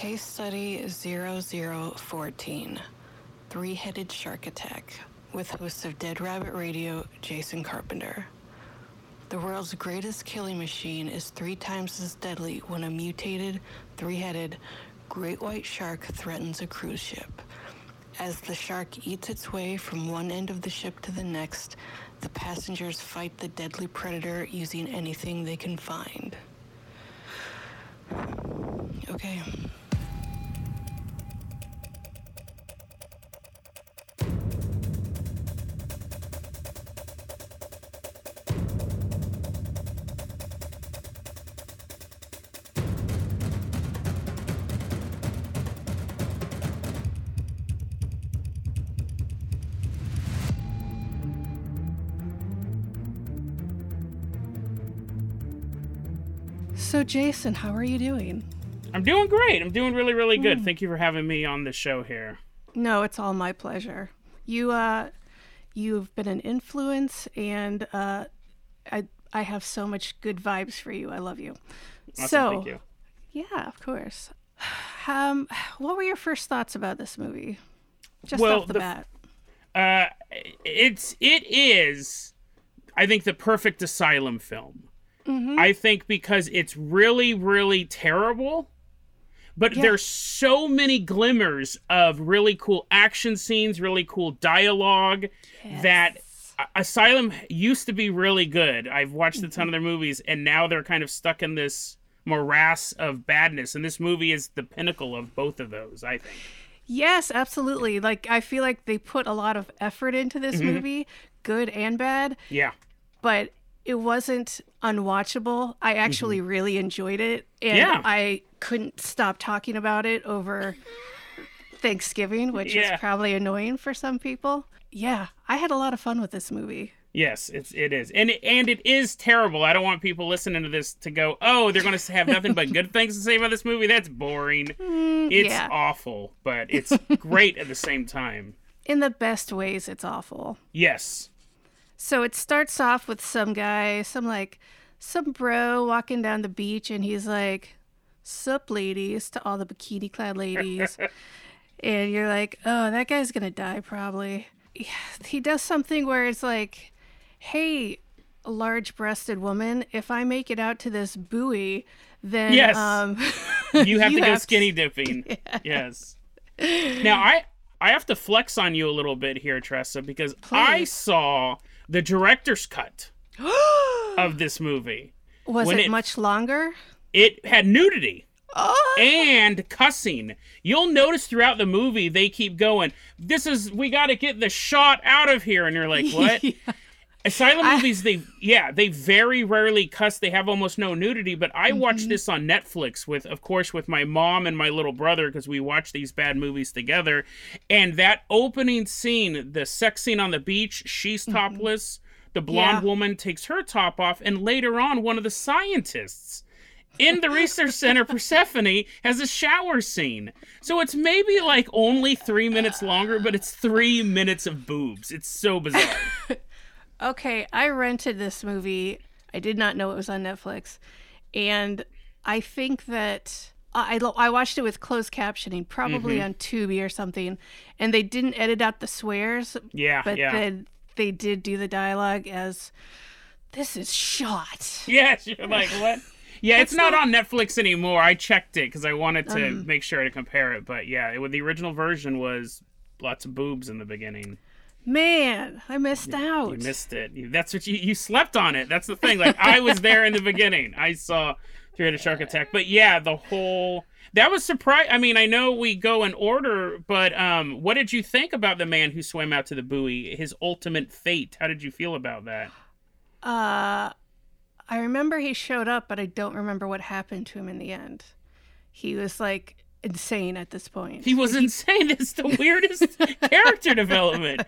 Case Study 0014 Three Headed Shark Attack with host of Dead Rabbit Radio, Jason Carpenter. The world's greatest killing machine is three times as deadly when a mutated, three headed, great white shark threatens a cruise ship. As the shark eats its way from one end of the ship to the next, the passengers fight the deadly predator using anything they can find. Jason, how are you doing? I'm doing great. I'm doing really, really good. Thank you for having me on the show here. No, it's all my pleasure. You, uh, you've been an influence, and uh, I, I have so much good vibes for you. I love you. Awesome, so, thank you. yeah, of course. Um, what were your first thoughts about this movie? Just Well, off the, the- bat. Uh, it's it is, I think, the perfect asylum film. Mm-hmm. I think because it's really, really terrible, but Yeah. there's so many glimmers of really cool action scenes, really cool dialogue that Asylum used to be really good. I've watched a Mm-hmm. ton of their movies, and now they're kind of stuck in this morass of badness. And this movie is the pinnacle of both of those, I think. Yes, absolutely. Like I feel like they put a lot of effort into this Mm-hmm. movie, good and bad, Yeah. but it wasn't unwatchable. I actually really enjoyed it and Mm-hmm. Yeah. I couldn't stop talking about it over Thanksgiving, which Yeah. is probably annoying for some people. Yeah, I had a lot of fun with this movie. Yes, it's it is, and it, and it is terrible. I don't want people listening to this to go, "Oh, they're going to have nothing but good things to say about this movie." That's boring. it's Mm, yeah. awful, but it's great at the same time. In the best ways, it's awful. Yes, So it starts off with some guy, some like some bro walking down the beach, and he's like, "Sup, ladies," to all the bikini clad ladies, and you're like, "Oh, that guy's gonna die probably." He does something where it's like, "Hey, large-breasted woman, if I make it out to this buoy, then Yes. um, you have to go have to- skinny dipping. Yes. Now I I have to flex on you a little bit here, Tressa, because I saw the director's cut of this movie. was it, it- much longer?" It had nudity. Oh, and cussing. You'll notice throughout the movie they keep going, This is we gotta get the shot out of here and you're like, What? Asylum movies, they yeah, they very rarely cuss. They have almost no nudity. But I watched mm-hmm. this on Netflix with, of course, with my mom and my little brother because we watch these bad movies together. And that opening scene, the sex scene on the beach, she's mm-hmm. topless. The blonde Yeah. woman takes her top off, and later on, one of the scientists in the research center persephone has a shower scene so it's maybe like only three minutes longer but it's three minutes of boobs it's so bizarre Okay, I rented this movie. I did not know it was on Netflix, and I think that I I I watched it with closed captioning, probably Mm-hmm. on Tubi or something, and they didn't edit out the swears, yeah but yeah then they did do the dialogue as this is shot. yes you're like what? Yeah it's not on netflix anymore. I checked it because i wanted to um, make sure to compare it but yeah it, the original version was lots of boobs in the beginning. Man, I missed out. you missed it. You, that's what you you slept on it. That's the thing like i was there in the beginning. I saw three-headed shark attack. But yeah the whole that was surprise i mean i know we go in order but um what did you think about the man who swam out to the buoy? His ultimate fate. How did you feel about that? Uh, I remember he showed up, but I don't remember what happened to him in the end. He was like insane at this point. he was insane it's the weirdest character development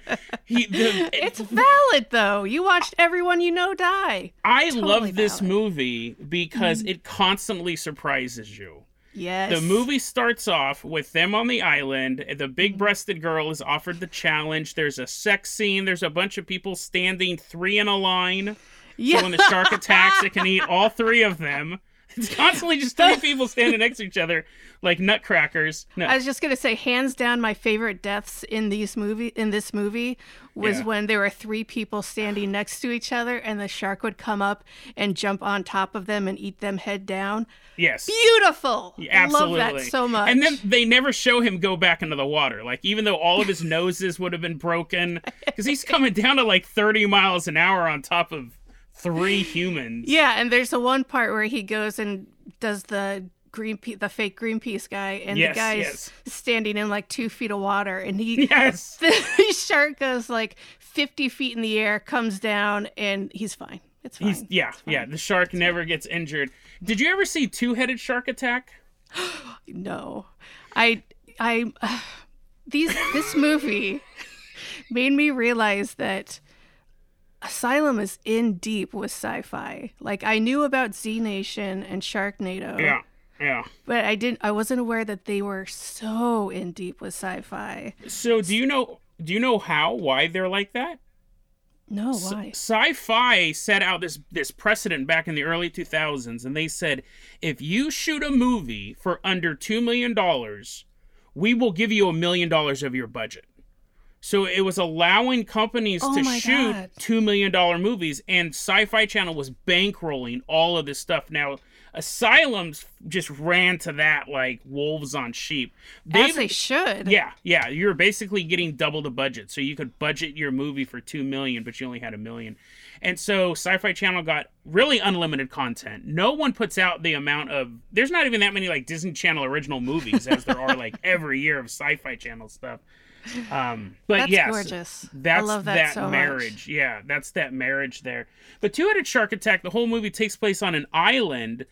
he the, It's valid though. You watched everyone you know die. i totally love this valid. movie because mm-hmm. it constantly surprises you Yes. The movie starts off with them on the island. The big mm-hmm. breasted girl is offered the challenge. There's a sex scene. There's a bunch of people standing three in a line. Yeah. So when the shark attacks, it can eat all three of them. It's constantly just three people standing next to each other like nutcrackers. No. I was just gonna say, hands down, my favorite deaths in these movie in this movie was Yeah. when there were three people standing next to each other, and the shark would come up and jump on top of them and eat them head down. yes. Beautiful. Absolutely. I love that so much. And then they never show him go back into the water. Like, even though all of his noses would have been broken, because he's coming down to like 30 miles an hour on top of three humans. yeah, and there's the one part where he goes and does the Greenpeace, the fake Greenpeace guy, and Yes, the guy's yes. standing in like two feet of water, and he Yes. the shark goes like 50 feet in the air, comes down, and he's fine. It's fine. He's, yeah, yeah. The shark never gets injured. Did you ever see Two Headed Shark Attack? No, I, I, these this movie made me realize that Asylum is in deep with sci-fi. Like I knew about Z Nation and Sharknado, Yeah, yeah. but I didn't. I wasn't aware that they were so in deep with sci-fi. So, do you know? Do you know how? Why they're like that? No, why? Sci-fi set out this this precedent back in the early 2000s, and they said if you shoot a movie for under two million dollars, we will give you a million dollars of your budget. So it was allowing companies Oh to shoot God. two million dollar movies, and Sci-Fi Channel was bankrolling all of this stuff. Now, Asylums just ran to that like wolves on sheep. As they should. Yeah, yeah. You're basically getting double the budget. So you could budget your movie for two million, but you only had a million. And so Sci-Fi Channel got really unlimited content. No one puts out the amount of there's not even that many like Disney Channel original movies as there are like every year of Sci-Fi Channel stuff. Um but yeah That's yes, gorgeous. I that's love that that so much. marriage. Yeah, that's that marriage there. But Two-Headed Shark Attack, the whole movie takes place on an island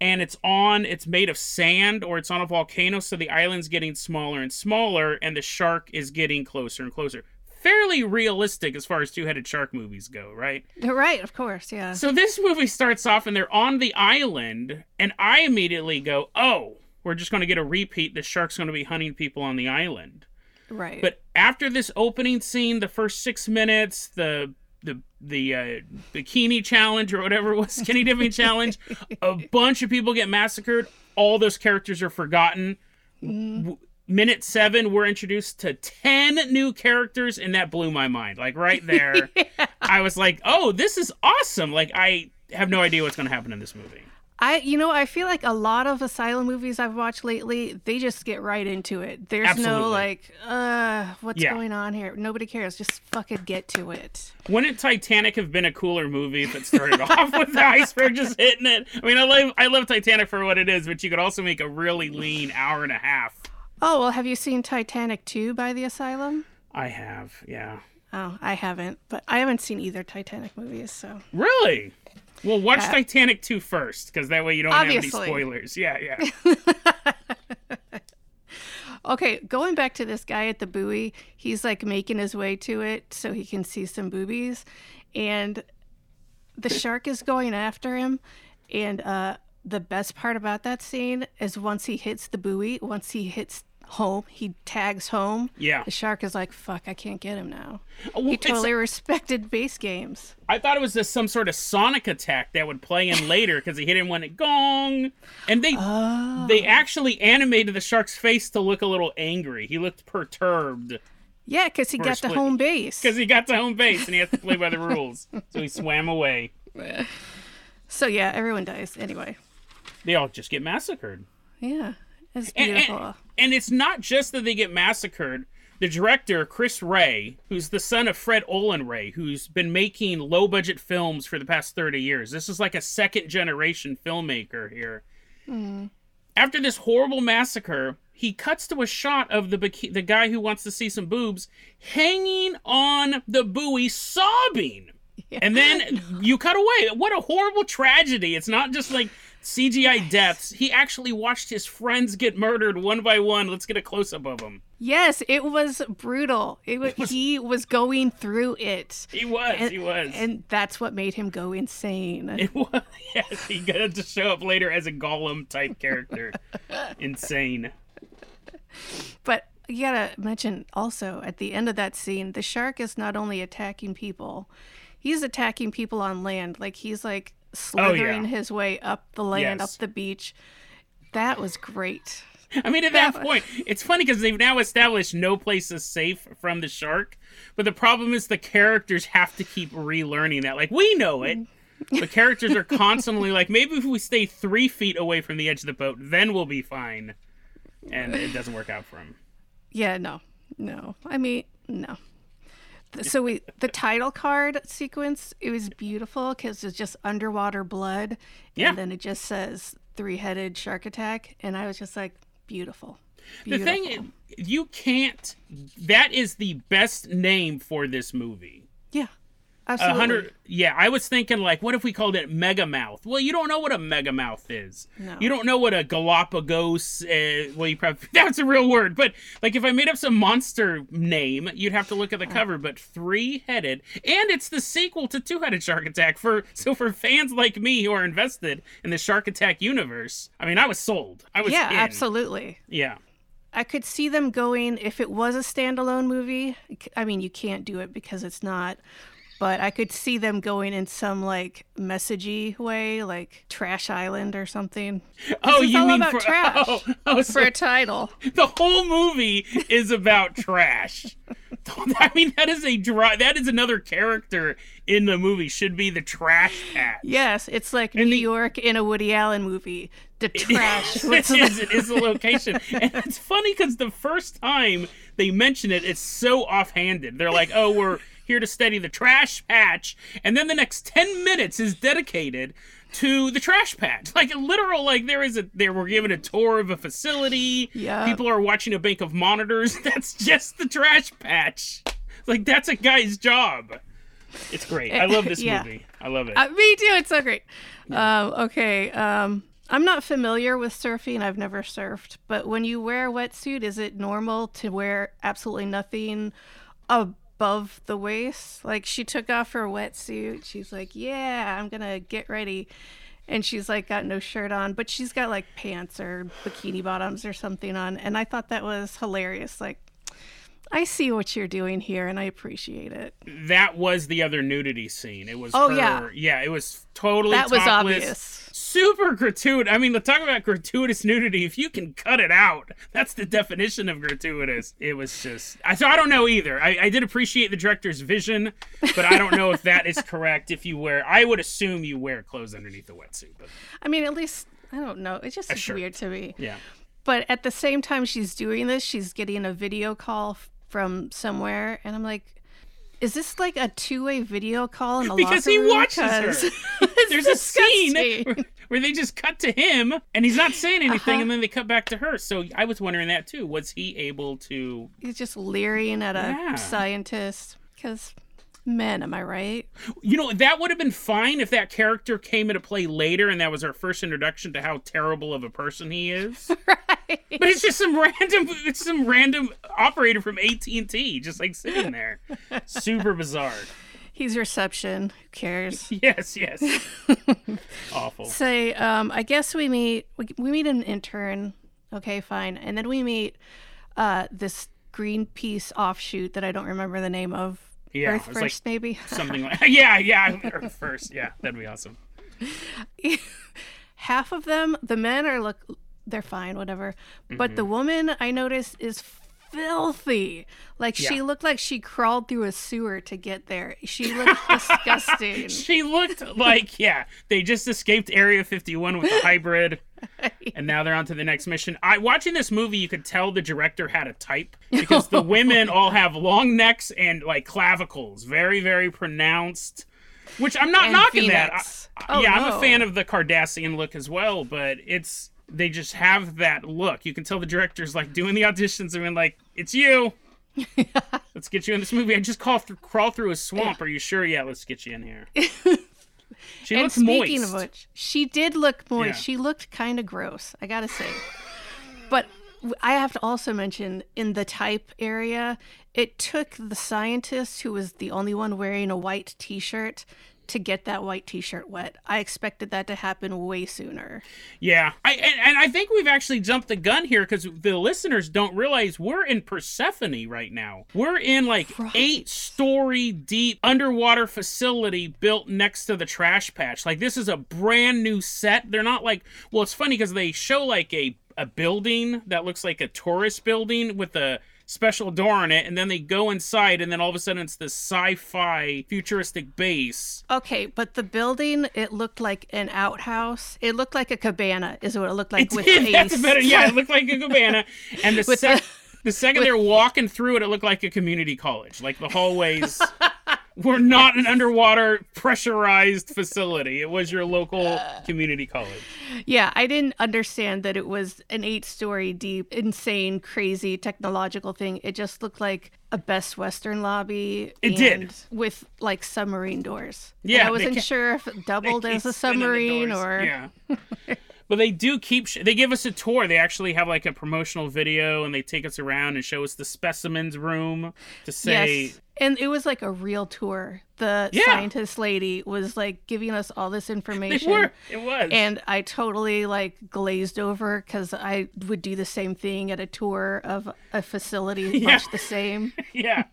and it's on it's made of sand or it's on a volcano so the island's getting smaller and smaller and the shark is getting closer and closer. Fairly realistic as far as two-headed shark movies go, right? Right, of course, yeah. So this movie starts off and they're on the island and I immediately go, "Oh, we're just going to get a repeat. The shark's going to be hunting people on the island." Right. But after this opening scene, the first six minutes, the the the uh, bikini challenge or whatever it was, skinny dipping challenge, a bunch of people get massacred. All those characters are forgotten. W- Minute seven, we're introduced to ten new characters, and that blew my mind. Like right there, I was like, "Oh, this is awesome!" Like I have no idea what's going to happen in this movie. I, you know, I feel like a lot of asylum movies I've watched lately, they just get right into it. There's Absolutely. no like, uh, what's Yeah. going on here? Nobody cares. Just fucking get to it. Wouldn't Titanic have been a cooler movie if it started off with the iceberg just hitting it? I mean, I love I love Titanic for what it is, but you could also make a really lean hour and a half. Oh well, have you seen Titanic 2 by the Asylum? I have, yeah. Oh, I haven't, but I haven't seen either Titanic movies, so Really? Well, watch Uh, Titanic 2 first, because that way you don't have Obviously. any spoilers. Yeah, yeah. Okay, going back to this guy at the buoy, he's like making his way to it so he can see some boobies, and the shark is going after him. And uh, the best part about that scene is once he hits the buoy, once he hits home, he tags home. Yeah. The shark is like, "Fuck, I can't get him now." Oh, He totally respected base games. I thought it was just some sort of sonic attack that would play in later because he hit him when it gong. And they Oh. they actually animated the shark's face to look a little angry. He looked perturbed. Yeah, because he got to home base. because he got to home base and he has to play by the rules. So he swam away. So yeah, everyone dies anyway. They all just get massacred. Yeah, it's beautiful. and, and it's not just that they get massacred. The director, Chris Ray, who's the son of Fred Olen Ray, who's been making low budget films for the past 30 years. This is like a second generation filmmaker here. Hmm. After this horrible massacre, he cuts to a shot of the the guy who wants to see some boobs hanging on the buoy sobbing. And then you cut away. What a horrible tragedy. It's not just like CGI deaths. He actually watched his friends get murdered one by one. Let's get a close up of him. Yes, it was brutal. It was, he was going through it. He was. And, he was. And that's what made him go insane. it was. Yes, he got to show up later as a golem type character. Insane. But you gotta mention also at the end of that scene, the shark is not only attacking people, he's attacking people on land. Like he's like Oh, slithering yeah. his way up the land, Yes. up the beach. That was great. I mean, at that point, it's funny because they've now established no place is safe from the shark. But the problem is the characters have to keep relearning that. Like, we know it. The characters are constantly like, maybe if we stay three feet away from the edge of the boat, then we'll be fine. And it doesn't work out for them. Yeah, no, no. I mean, no. So we the title card sequence it was beautiful because it's just underwater blood, Yeah. and then it just says three headed shark attack, and I was just like, beautiful. The thing is, you can't. That is the best name for this movie. yeah, absolutely. hundred. Yeah, I was thinking like, what if we called it Megamouth? Well, you don't know what a Megamouth is. No. You don't know what a Galapagos. Uh, well, you probably that's a real word, but like if I made up some monster name, you'd have to look at the cover. But three-headed, and it's the sequel to Two-Headed Shark Attack. For so for fans like me who are invested in the Shark Attack universe, I mean, I was sold. I was yeah, in. absolutely. Yeah. I could see them going if it was a standalone movie. I mean, you can't do it because it's not. But I could see them going in some like messagey way, like Trash Island or something. Oh, is you all mean about for trash. Oh, oh, so For a title. the whole movie is about trash. I mean, that is a dry. That is another character in the movie. Should be the trash cat. Yes, it's like New the- York in a Woody Allen movie. The trash. it What's is. It is the location, and it's funny because the first time they mention it, it's so offhanded. They're like, "Oh, we're here to study the trash patch," and then the next ten minutes is dedicated to the trash patch. Like literal, like there is a there we're given a tour of a facility. Yeah. people are watching a bank of monitors. That's just the trash patch. Like that's a guy's job. It's great. I love this Yeah. movie. I love it. Uh, me too. It's so great. Um, okay. Um, I'm not familiar with surfing. I've never surfed. But when you wear a wetsuit, is it normal to wear absolutely nothing above the waist? Like she took off her wetsuit. She's like, "Yeah, I'm gonna get ready," and she's like, got no shirt on, but she's got like pants or bikini bottoms or something on. And I thought that was hilarious. Like. I see what you're doing here, and I appreciate it. that was the other nudity scene. It was Oh, her- yeah. yeah. It was totally That was obvious. Super gratuitous. I mean, the talk about gratuitous nudity. If you can cut it out, that's the definition of gratuitous. It was just. I so I don't know either. I, I did appreciate the director's vision, but I don't know if that is correct. If you wear, I would assume you wear clothes underneath the wetsuit. But I mean, at least I don't know. It just is weird to me. yeah, But at the same time, she's doing this. She's getting a video call from somewhere, and I'm like, "Is this like a two-way video call in a because locker he watches watches 'Cause her. There's a scene where, where they just cut to him and he's not saying anything, Uh-huh. and then they cut back to her. So I was wondering that too. Was he able to? He's just leering at a Yeah. scientist because men. Am I right? You know, that would have been fine if that character came into play later and that was our first introduction to how terrible of a person he is. right. But it's just some random it's some random operator from AT&T just like sitting there. Super bizarre. He's reception. Who cares? Yes, yes. Awful. Say, um, I guess we meet. We, we meet an intern. Okay, fine, and then we meet uh, this Greenpeace offshoot that I don't remember the name of. Yeah, Earth it's like First, maybe. Something like Yeah, yeah, Earth first. Yeah, that'd be awesome. Half of them, the men are look, they're fine, whatever. But Mm-hmm. the woman I noticed is filthy. Like she looked like she crawled through a sewer to get there. She looked disgusting. She looked like, yeah, they just escaped Area 51 with a hybrid, and now they're on to the next mission. I watching this movie, you could tell the director had a type because the women all have long necks and like clavicles, very, very pronounced. Which I'm not And knocking that. I- Oh, yeah, I'm a fan fan of the Cardassian look as well, but it's they just have that look. You can tell the director's like doing the auditions and being like, "It's you." Let's get you in this movie. I just crawl through, crawl through a swamp. Are you sure? Yeah, let's get you in here. She and looks speaking moist. of which, she did look moist. Yeah. She looked kind of gross, I gotta say. but I have to also mention in the type area, it took the scientist who was the only one wearing a white T-shirt to get that white t-shirt wet. I expected that to happen way sooner. Yeah, I and, and I think we've actually jumped the gun here because the listeners don't realize we're in Persephone right now. We're in like Right. eight story deep underwater facility built next to the trash patch. Like this is a brand new set. They're not like well, it's funny because they show like a a building that looks like a tourist building with a special door on it and then they go inside and then all of a sudden it's this sci-fi futuristic base Okay, but the building it looked like an outhouse. It looked like a cabana, is what it looked like It with did. That's better. Yeah, it looked like a cabana. And the, With sec- the- the second they're walking through it, it looked like a community college. Like the hallways were not an underwater pressurized facility. It was your local community college. Yeah, I didn't understand that it was an eight-story deep, insane, crazy technological thing. It just looked like a Best Western lobby. It did. With like submarine doors. And Yeah, I wasn't sure if it doubled as a spin in the submarine or. yeah. But they do keep. Sh- they give us a tour. They actually have like a promotional video, and they take us around and show us the specimens room to say, Yes. And it was like a real tour. The Yeah. scientist lady was like giving us all this information. were. It was. And I totally like glazed over because I would do the same thing at a tour of a facility, Yeah. much the same. yeah.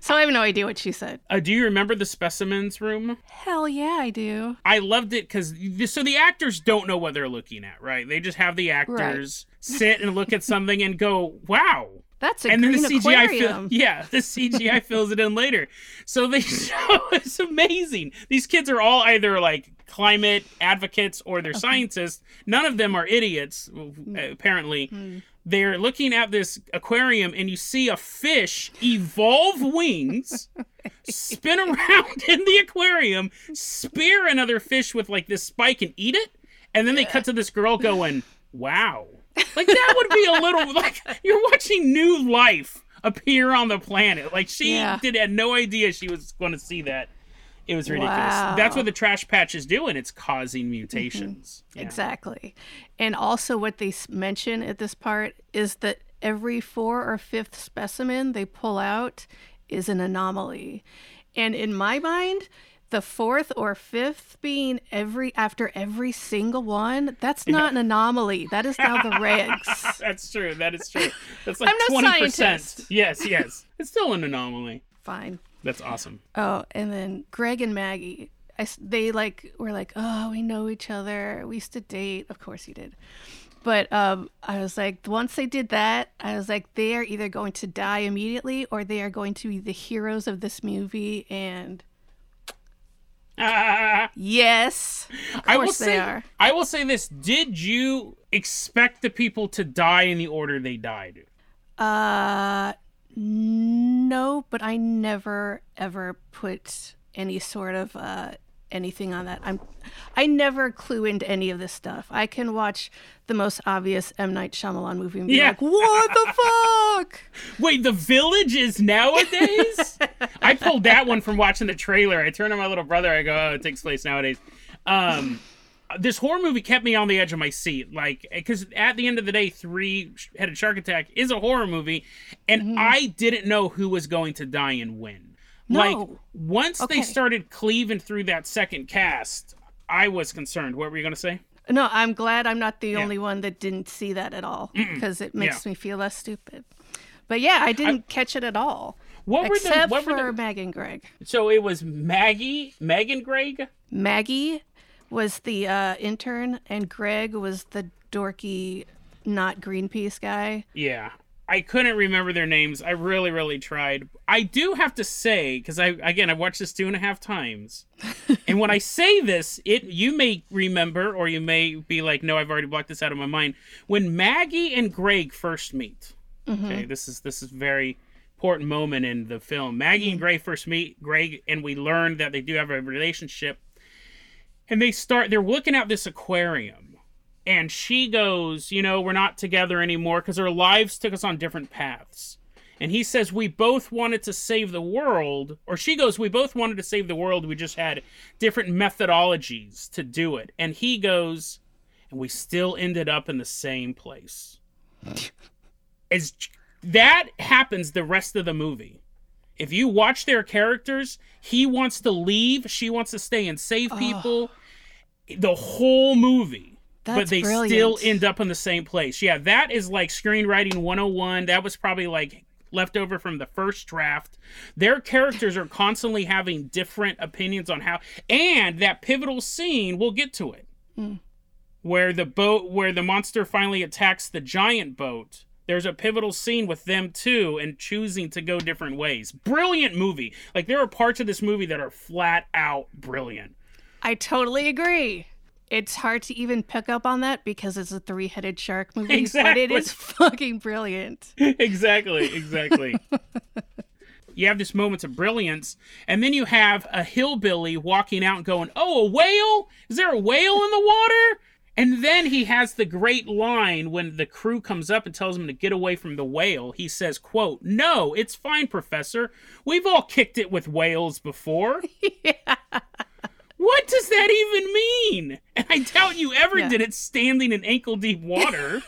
So I have no idea what she said. Uh, do you remember the specimens room? Hell yeah, I do. I loved it because so the actors don't know what they're looking at, right? They just have the actors sit and look at something and go, "Wow." That's a and then the CGI, aquarium. fill, yeah, the CGI fills it in later. So they show it's amazing. These kids are all either like climate advocates or they're scientists. None of them are idiots, apparently. Hmm. They're looking at this aquarium, and you see a fish evolve wings, spin around in the aquarium, spear another fish with like this spike, and eat it. And then they cut to this girl going, "Wow." Like that would be a little like you're watching new life appear on the planet. Like she Yeah. did had no idea she was going to see that. It was ridiculous. Wow. That's what the trash patch is doing. It's causing mm-hmm. mutations. Yeah. Exactly. And also, what they mention at this part is that every four or fifth specimen they pull out is an anomaly. And in my mind, the fourth or fifth being every after every single one, that's not an anomaly. That is now the regs. That's true. That is true. That's like I'm no twenty percent. Yes, yes. It's still an anomaly. Fine. That's awesome. Oh, and then Greg and Maggie, I they like were like, oh, we know each other. We used to date. Of course you did. But um, I was like, once they did that, I was like, they are either going to die immediately or they are going to be the heroes of this movie. And Ah, yes, of I will say. are. I will say this. Did you expect the people to die in the order they died? Uh, no, but I never ever put any sort of uh anything on that. I'm I never clue into any of this stuff. I can watch the most obvious M Night Shyamalan movie and be Yeah. like, "What the fuck?" Wait, the village is nowadays? I pulled that one from watching the trailer. I turn to my little brother. I go, "Oh, it takes place nowadays." Um, this horror movie kept me on the edge of my seat, like because at the end of the day, Three Headed Shark Attack is a horror movie, and Mm-hmm. I didn't know who was going to die and when. Like once Okay. they started cleaving through that second cast, I was concerned. What were you going to say? No, I'm glad I'm not the only one that didn't see that at all because it makes Yeah. me feel less stupid. But yeah, I didn't catch it at all. What were the what for were the Meg and Greg. so it was Maggie, Meg and Greg. Maggie was the uh, intern, and Greg was the dorky, not Greenpeace guy. Yeah. I couldn't remember their names. I really, really tried. I do have to say, because I again I've watched this two and a half times, and when I say this, it you may remember or you may be like, no, I've already blocked this out of my mind. When Maggie and Greg first meet, mm-hmm. okay, this is this is very important moment in the film. Maggie and mm-hmm. Greg first meet Greg, and we learn that they do have a relationship, and they start. They're looking at this aquarium and she goes, you know, we're not together anymore because our lives took us on different paths. And he says, we both wanted to save the world, or she goes, we both wanted to save the world. We just had different methodologies to do it. And he goes, and we still ended up in the same place. As that happens the rest of the movie. If you watch their characters, he wants to leave, she wants to stay and save people. The whole movie. But That's they still end up in the same place. Yeah, that is like screenwriting 101. That was probably like left over from the first draft. Their characters are constantly having different opinions on how and that pivotal scene, we'll get to it. Hmm. Where the boat where the monster finally attacks the giant boat. There's a pivotal scene with them too and choosing to go different ways. Brilliant movie. Like there are parts of this movie that are flat out brilliant. I totally agree. It's hard to even pick up on that because it's a three-headed shark movie, but it is fucking brilliant. exactly, exactly. you have this moments of brilliance, and then you have a hillbilly walking out and going, "Oh, a whale? Is there a whale in the water?" And then he has the great line when the crew comes up and tells him to get away from the whale. He says, "Quote: No, it's fine, Professor. We've all kicked it with whales before." What does that even mean? And I doubt you ever Yeah. did it standing in ankle deep water.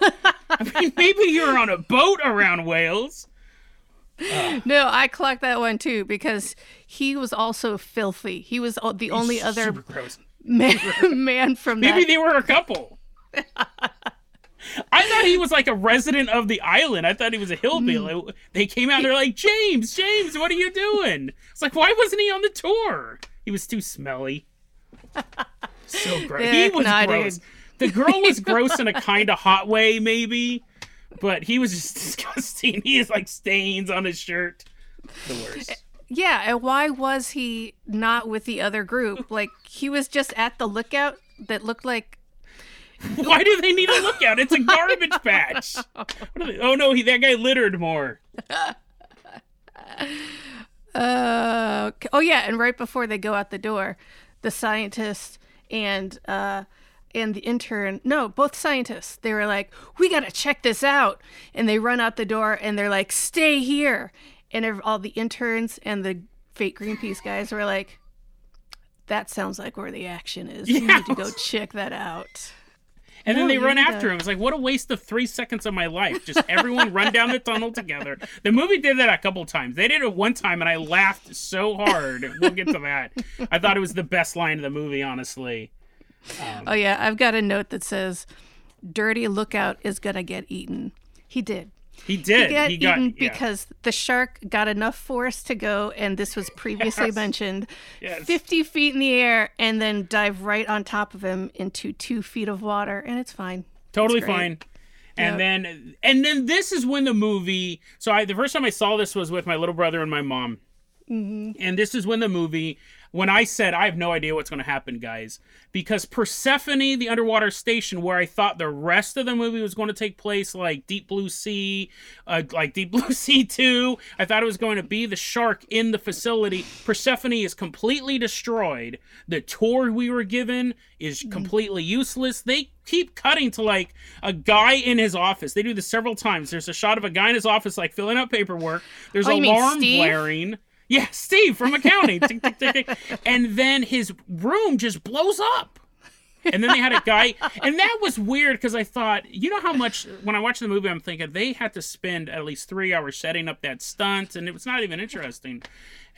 I mean, maybe you're on a boat around whales. No, I clocked that one too because he was also filthy. He was the only other Super gross. man, man from Maybe that. they were a couple. I thought he was like a resident of the island. I thought he was a hillbilly. Hmm. They came out and they're like, James, James, what are you doing? It's like, why wasn't he on the tour? He was too smelly. So gross. he was nah, gross. dude. The girl was gross in a kind of hot way, maybe, but he was just disgusting. He has like stains on his shirt. The worst. Yeah, and why was he not with the other group? Like he was just at the lookout that looked like Why do they need a lookout? It's a garbage patch. What are they- Oh no, he that guy littered more. uh okay- oh yeah, and right before they go out the door, the scientist and uh and the intern, no, both scientists, they were like, "We got to check this out." And they run out the door and they're like, "Stay here." And all the interns and the fake Greenpeace guys were like, "That sounds like where the action is. You need to go check that out." And then they run after him. It's like what a waste of three seconds of my life. Just everyone run down the tunnel together. The movie did that a couple times. They did it one time, and I laughed so hard. We'll get to that. I thought it was the best line of the movie, honestly. Um, oh yeah, I've got a note that says, "Dirty lookout is gonna get eaten." He did. He did. He got He got eaten yeah. because the shark got enough force to go, and this was previously Yes. mentioned, Yes. fifty feet in the air, and then dive right on top of him into two feet of water, and it's fine. totally great. fine. And Yep. then and then this is when the movie. So I the first time I saw this was with my little brother and my mom. Mm-hmm. And this is when the movie, when I said, I have no idea what's going to happen, guys. Because Persephone, the underwater station, where I thought the rest of the movie was going to take place, like Deep Blue Sea, uh, like Deep Blue Sea 2, I thought it was going to be the shark in the facility. Persephone is completely destroyed. The tour we were given is Mm-hmm. completely useless. They keep cutting to like a guy in his office. They do this several times. There's a shot of a guy in his office, like filling out paperwork. There's Oh, alarm blaring. Yeah, Steve from accounting. Tick, tick, tick, tick. And then his room just blows up. And then they had a guy, and that was weird because I thought, you know how much when I watched the movie, I'm thinking they had to spend at least three hours setting up that stunt, and it was not even interesting.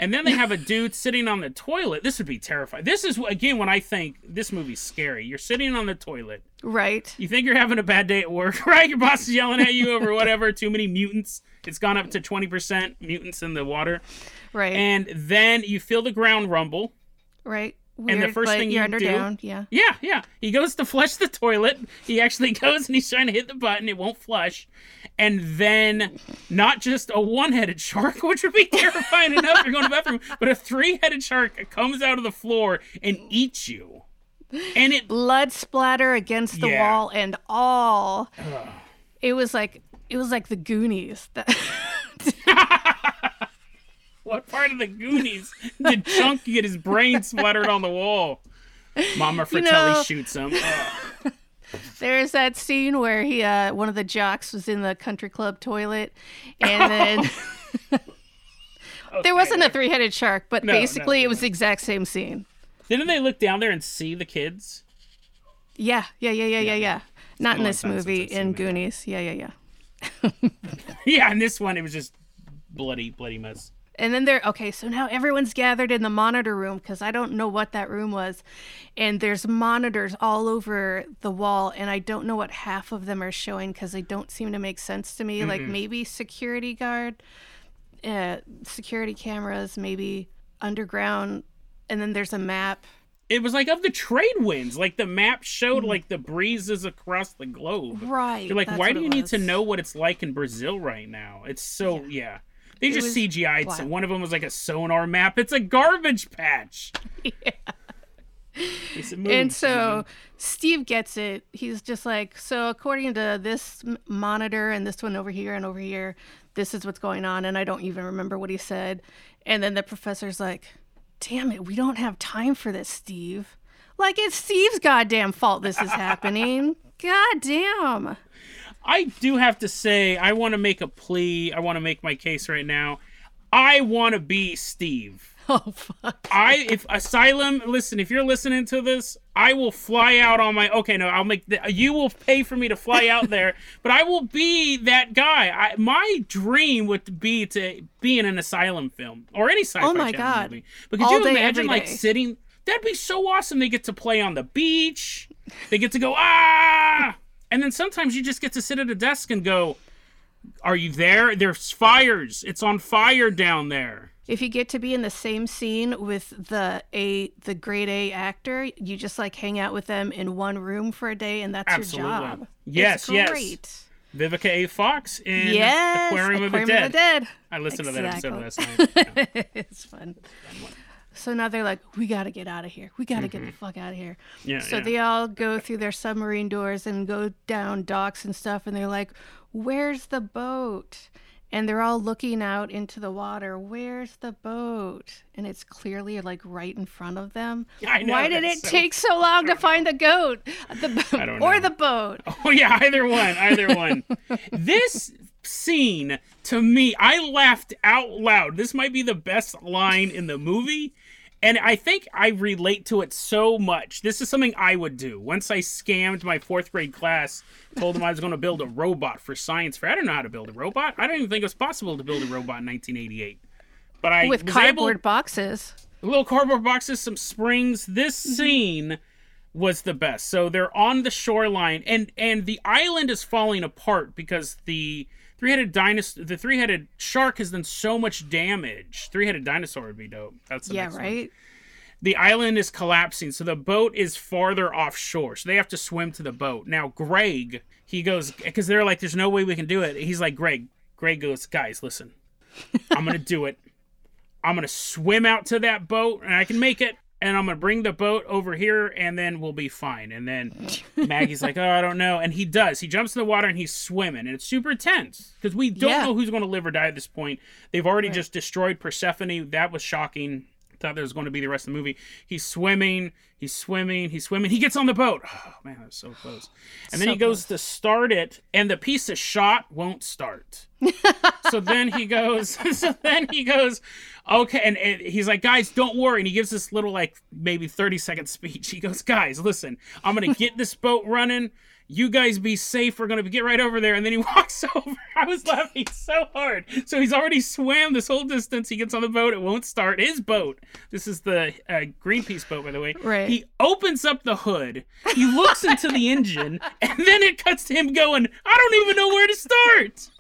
And then they have a dude sitting on the toilet. This would be terrifying. This is again when I think this movie's scary. You're sitting on the toilet. Right. You think you're having a bad day at work, right? Your boss is yelling at you over whatever. Too many mutants. It's gone up to 20% mutants in the water. Right. And then you feel the ground rumble. right. And the first thing you're under do- down. Yeah. Yeah, yeah. He goes to flush the toilet. He actually goes and he's trying to hit the button. It won't flush. And then not just a one-headed shark, which would be terrifying enough if you're going to the bathroom, but a three-headed shark comes out of the floor and eats you. And it Blood splatter against the Yeah. wall and all. It was like it was like the Goonies. That- what part of the Goonies did Chunk get his brain splattered on the wall? Mama Fratelli know- shoots him. There's that scene where he, uh, one of the jocks was in the country club toilet, and then there wasn't a three-headed shark, but No, no, basically no, it was the exact same scene. Didn't they look down there and see the kids? Yeah, yeah, yeah, yeah, yeah, yeah. Not in this movie. In. Goonies. Yeah, yeah, yeah. Yeah, in this one it was just bloody, bloody mess. And then they're okay, so now everyone's gathered in the monitor room because I don't know what that room was. And there's monitors all over the wall, and I don't know what half of them are showing because they don't seem to make sense to me. Like maybe security guard, uh, security cameras, maybe underground, and then there's a map. It was like of the trade winds. Like the map showed like the breezes across the globe. Right, You're like, why do you need to know what it's like in Brazil right now? It's so yeah. They just CGI'd. Some, one of them was like a sonar map. It's a garbage patch. Movie, and so Steve gets it. He's just like, so according to this monitor and this one over here and over here, this is what's going on. And I don't even remember what he said. And then the professor's like, damn it, we don't have time for this, Steve. Like, it's Steve's goddamn fault this is happening. God damn. I do have to say, I want to make a plea. I want to make my case right now. I want to be Steve. Oh, fuck. I if Asylum, listen, if you're listening to this, I will fly out on my. Okay, no, I'll make. The, you will pay for me to fly out there, but I will be that guy. I, my dream would be to be in an Asylum film or any sci-fi Oh my God. movie. But could All you day, imagine like sitting? That'd be so awesome. They get to play on the beach. They get to go ah, and then sometimes you just get to sit at a desk and go. Are you there? There's fires. It's on fire down there. If you get to be in the same scene with the a the grade A actor, you just like hang out with them in one room for a day, and that's Absolutely. your job. Yes, it's yes. great. Vivica A. Fox in Yes, Aquarium, of the Dead. Dead. I listened to that episode last night. Yeah. it's fun. So now they're like, we got to get out of here. We got to get the fuck out of here. Mm-hmm. Yeah, so yeah. they all go through their submarine doors and go down docks and stuff. And they're like, where's the boat? And they're all looking out into the water. Where's the boat? And it's clearly like right in front of them. I know, Why did it so- take so long to find the goat? The, I don't or know. the boat. Oh yeah, either one, either one. this scene to me, I laughed out loud. This might be the best line in the movie. And I think I relate to it so much. This is something I would do. Once I scammed my fourth grade class, told them I was going to build a robot for science fair. I don't know how to build a robot. I don't even think it was possible to build a robot in 1988. But I With was able- cardboard boxes. little cardboard boxes, some springs. This Mm-hmm. scene was the best. So they're on the shoreline, and and the island is falling apart because the three-headed dinosaur, the three-headed shark, has done so much damage. Three-headed dinosaur would be dope. That's the Yeah, next one. right? The island is collapsing, so the boat is farther offshore. So they have to swim to the boat. Now, Greg, he goes because they're like, "There's no way we can do it." He's like, "Greg." Greg goes, "Guys, listen, I'm gonna do it. I'm gonna swim out to that boat, and I can make it. And I'm gonna bring the boat over here, and then we'll be fine." And then Maggie's like, "Oh, I don't know," and he does. He jumps in the water and he's swimming, and it's super tense because we don't Yeah. know who's going to live or die at this point. They've already just destroyed Persephone. That was shocking. Thought there was going to be the rest of the movie. He's swimming. He's swimming. He's swimming. He gets on the boat. Oh man, that's so close. And then So he goes to start it, and the piece of shot won't start. so then he goes. So then he goes. Okay, and, and he's like, guys, don't worry. And he gives this little like maybe thirty second speech. He goes, guys, listen, I'm gonna get this boat running. You guys be safe. We're gonna get right over there. And then he walks over. I was laughing so hard. So he's already swam this whole distance. He gets on the boat. It won't start. His boat. This is the uh, Greenpeace boat, by the way. Right. He opens up the hood. He looks into the engine, and then it cuts to him going, "I don't even know where to start."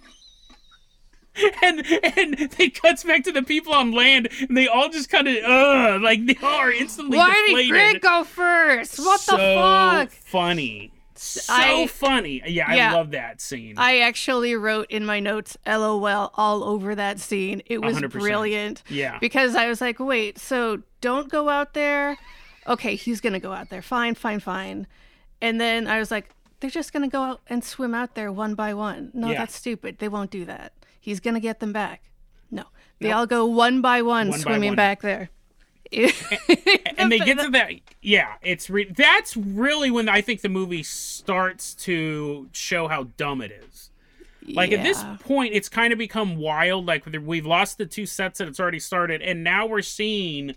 And and it cuts back to the people on land, and they all just kind of, uh, like they are instantly Why deflated. did Greg go first? What so the fuck? funny. So I- funny. Yeah, Yeah. I love that scene. I actually wrote in my notes LOL all over that scene. It was 100%. brilliant. Yeah. Because I was like, wait, so don't go out there. Okay, he's going to go out there. Fine, fine, fine. And then I was like, they're just going to go out and swim out there one by one. No, Yeah. that's stupid. They won't do that. He's going to get them back. No. They all go one by one, One by swimming one. back there. and they get to that yeah it's re- that's really when i think the movie starts to show how dumb it is. Like at this point it's kind of become wild like we've lost the two sets that it's already started and now we're seeing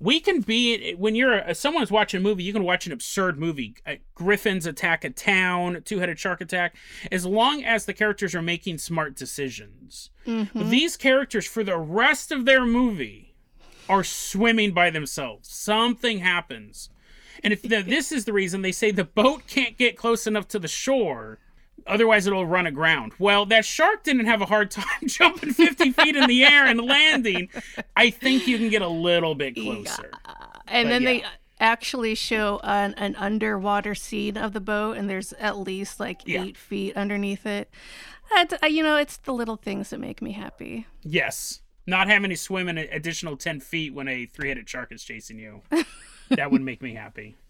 we can be when you're a, someone's watching a movie you can watch an absurd movie uh, griffins attack a town two-headed shark attack as long as the characters are making smart decisions. Mhm. these characters for the rest of their movie are swimming by themselves something happens and if the, this is the reason they say the boat can't get close enough to the shore otherwise it'll run aground well that shark didn't have a hard time jumping 50 feet in the air and landing i think you can get a little bit closer Yeah. and But then yeah. they actually show an, an underwater scene of the boat, and there's at least like Yeah. eight feet underneath it. That's, uh, you know, it's the little things that make me happy. Yes. Not having to swim an additional 10 feet when a three headed shark is chasing you. that would make me happy.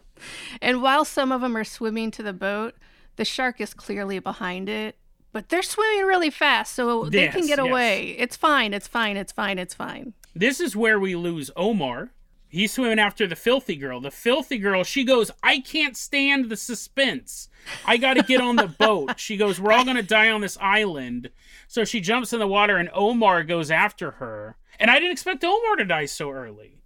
And while some of them are swimming to the boat, the shark is clearly behind it. But they're swimming really fast, so they can get yes. away. It's fine. It's fine. It's fine. It's fine. This is where we lose Omar. He's swimming after the filthy girl. The filthy girl, she goes, I can't stand the suspense. I got to get on the boat. She goes, We're all going to die on this island. So she jumps in the water, and Omar goes after her. And I didn't expect Omar to die so early.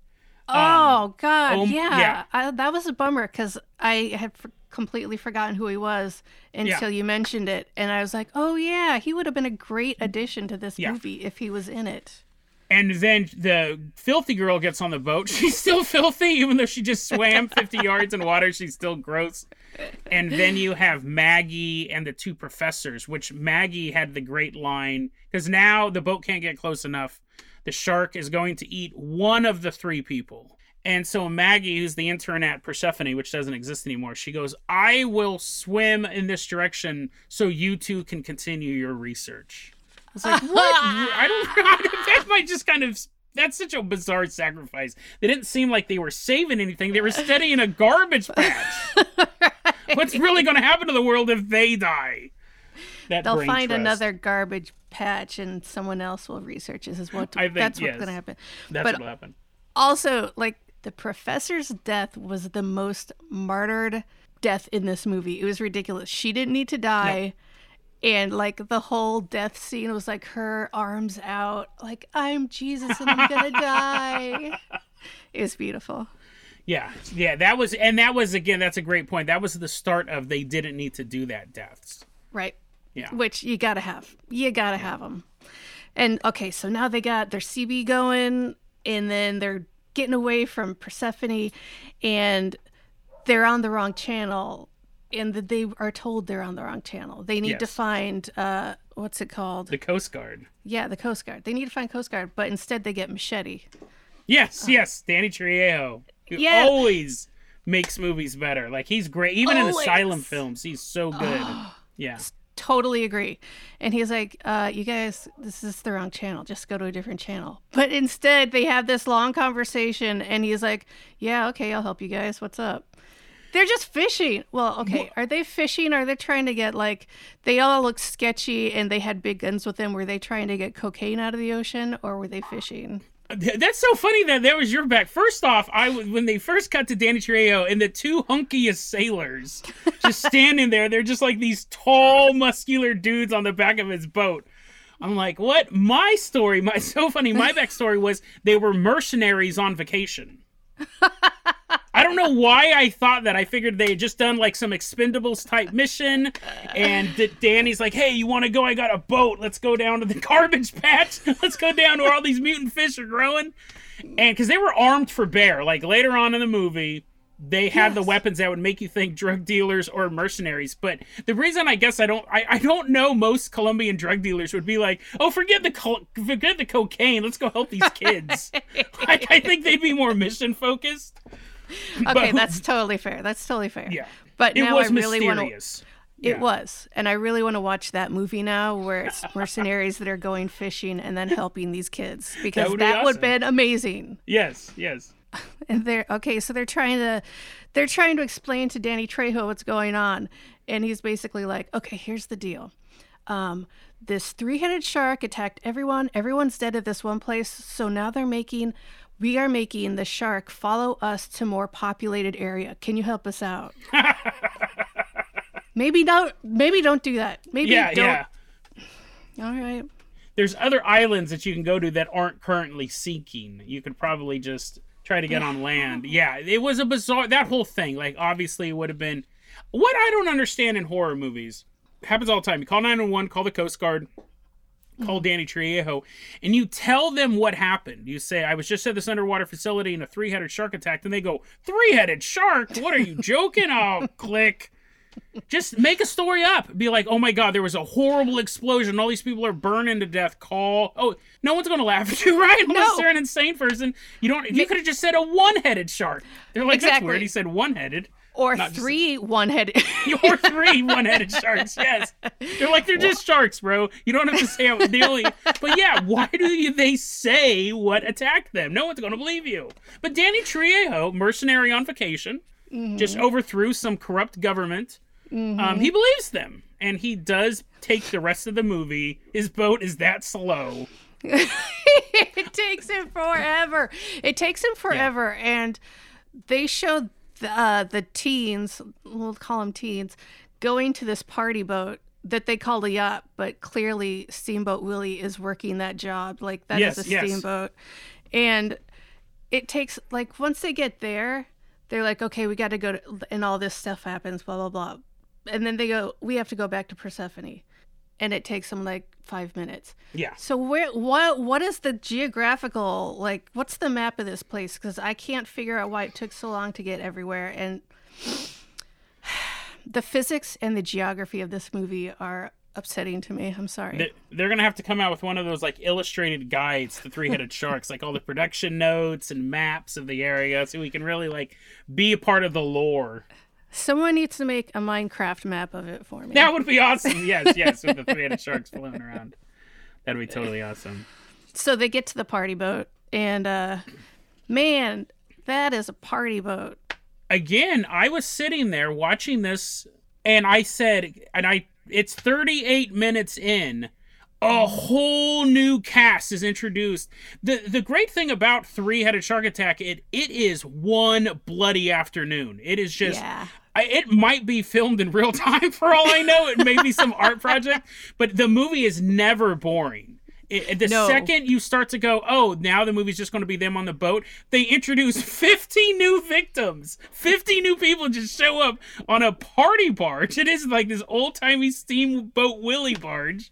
Oh God, um, yeah, yeah. I, that was a bummer because I had f- completely forgotten who he was until you mentioned it, and I was like, oh yeah, he would have been a great addition to this Yeah. movie if he was in it. And then the filthy girl gets on the boat. She's still filthy, even though she just swam 50 yards in water. She's still gross. And then you have Maggie and the two professors, which Maggie had the great line because now the boat can't get close enough. The shark is going to eat one of the three people. And so Maggie, who's the intern at Persephone, which doesn't exist anymore, she goes, I will swim in this direction so you two can continue your research. I was like, what? I don't know. that might just kind of that's such a bizarre sacrifice. They didn't seem like they were saving anything. They were studying a garbage patch. What's really going to happen to the world if they die? That They'll find trust. another garbage patch, and someone else will research. This is what I think, that's what's going to happen. That's but what will happen. also, like the professor's death was the most martyred death in this movie. It was ridiculous. She didn't need to die. And like the whole death scene was like her arms out, like I'm Jesus and I'm gonna die. It was beautiful. Yeah, yeah, that was, and that was again. That's a great point. That was the start of they didn't need to do that deaths. Right. Yeah. Which you gotta have. You gotta have them. And okay, so now they got their CB going, and then they're getting away from Persephone, and they're on the wrong channel, and that they are told they're on the wrong channel. They need to find uh, what's it called? The Coast Guard. yeah, the Coast Guard. They need to find Coast Guard, but instead they get Machete. Yes, yes, Danny Trejo. Who Uh. Yeah. always makes movies better. Like he's great, even in asylum films. He's so good. yeah. Totally agree. And he's like, uh, you guys, this is the wrong channel. Just go to a different channel. But instead, they have this long conversation, and he's like, yeah, okay, I'll help you guys. What's up? They're just fishing. Well, okay. Are they fishing? Are they trying to get, like, they all look sketchy and they had big guns with them. Were they trying to get cocaine out of the ocean or were they fishing? That's so funny that that was your back. First off, I when they first cut to Danny Trejo and the two hunkiest sailors just standing there, they're just like these tall, muscular dudes on the back of his boat. I'm like, what? My story, my so funny. My backstory was they were mercenaries on vacation. I don't know why I thought that. I figured they had just done like some Expendables type mission, and D- Danny's like, "Hey, you want to go? I got a boat. Let's go down to the garbage patch. Let's go down to where all these mutant fish are growing." And because they were armed for bear, like later on in the movie, they had the weapons that would make you think drug dealers or mercenaries. But the reason I guess I don't, I, I don't know most Colombian drug dealers would be like, "Oh, forget the co- forget the cocaine. Let's go help these kids." like, I think they'd be more mission focused. Okay, that's totally fair. That's totally fair. Yeah. But It now was I really want to. mysterious. It Yeah. was. And I really want to watch that movie now where it's mercenaries that are going fishing and then helping these kids because that would would, be have been amazing. Yes, yes. And they're okay, so they're trying to they're trying to explain to Danny Trejo what's going on. And he's basically like, Okay, here's the deal. Um, this three headed shark attacked everyone. Everyone's dead at this one place. So now they're making we are making the shark follow us to more populated area. Can you help us out? maybe don't maybe don't do that. Maybe Yeah, don't yeah. All right. There's other islands that you can go to that aren't currently sinking. You could probably just try to get on land. Yeah, it was a bizarre that whole thing. Like obviously it would have been what I don't understand in horror movies. Happens all the time. You call 911, call the Coast Guard, call mm-hmm. Danny Trejo, and you tell them what happened. You say, I was just at this underwater facility and a three headed shark attacked, and they go, Three headed shark? What are you joking? oh, click. Just make a story up. Be like, oh my god, there was a horrible explosion. All these people are burning to death. Call. Oh, no one's gonna laugh at you, right? Unless No. they're an insane person. You don't. You could have just said a one-headed shark. They're like, that's Exactly. weird. He said one-headed. Or Not just- three one-headed. or three one-headed sharks. Yes, they're like they're just sharks, bro. You don't have to say it. The only, but yeah, why do you, they say what attacked them? No one's gonna believe you. But Danny Trejo, mercenary on vacation, just mm-hmm. overthrew some corrupt government. Um, he believes them, and he does take the rest of the movie. His boat is that slow. it takes him forever. It takes him forever, and they show the, uh, the teens, we'll call them teens, going to this party boat that they call a yacht, but clearly Steamboat Willie is working that job. Like that is Yes, a yes. steamboat, and it takes like once they get there, they're like, okay, we got to go and all this stuff happens, blah blah blah, and then they go, we have to go back to Persephone, and it takes them like five minutes. Yeah. So where what what is the geographical like what's the map of this place cuz I can't figure out why it took so long to get everywhere and the physics and the geography of this movie are upsetting to me. I'm sorry. They- They're gonna have to come out with one of those like illustrated guides to three-headed sharks, like all the production notes and maps of the area, so we can really like be a part of the lore. Someone needs to make a Minecraft map of it for me. That would be awesome. Yes, yes, with the three-headed sharks floating around. That'd be totally awesome. So they get to the party boat and uh man, that is a party boat. Again, I was sitting there watching this, and I said, and I, it's 38 minutes in. A whole new cast is introduced. the The great thing about Three Headed Shark Attack, it it is one bloody afternoon. It is just Yeah. I, it might be filmed in real time for all I know. It may be some art project, but the movie is never boring. It, the No. second you start to go, oh, now the movie's just going to be them on the boat, they introduce 50 new victims. 50 new people just show up on a party barge. It is like this old timey steamboat Willie barge.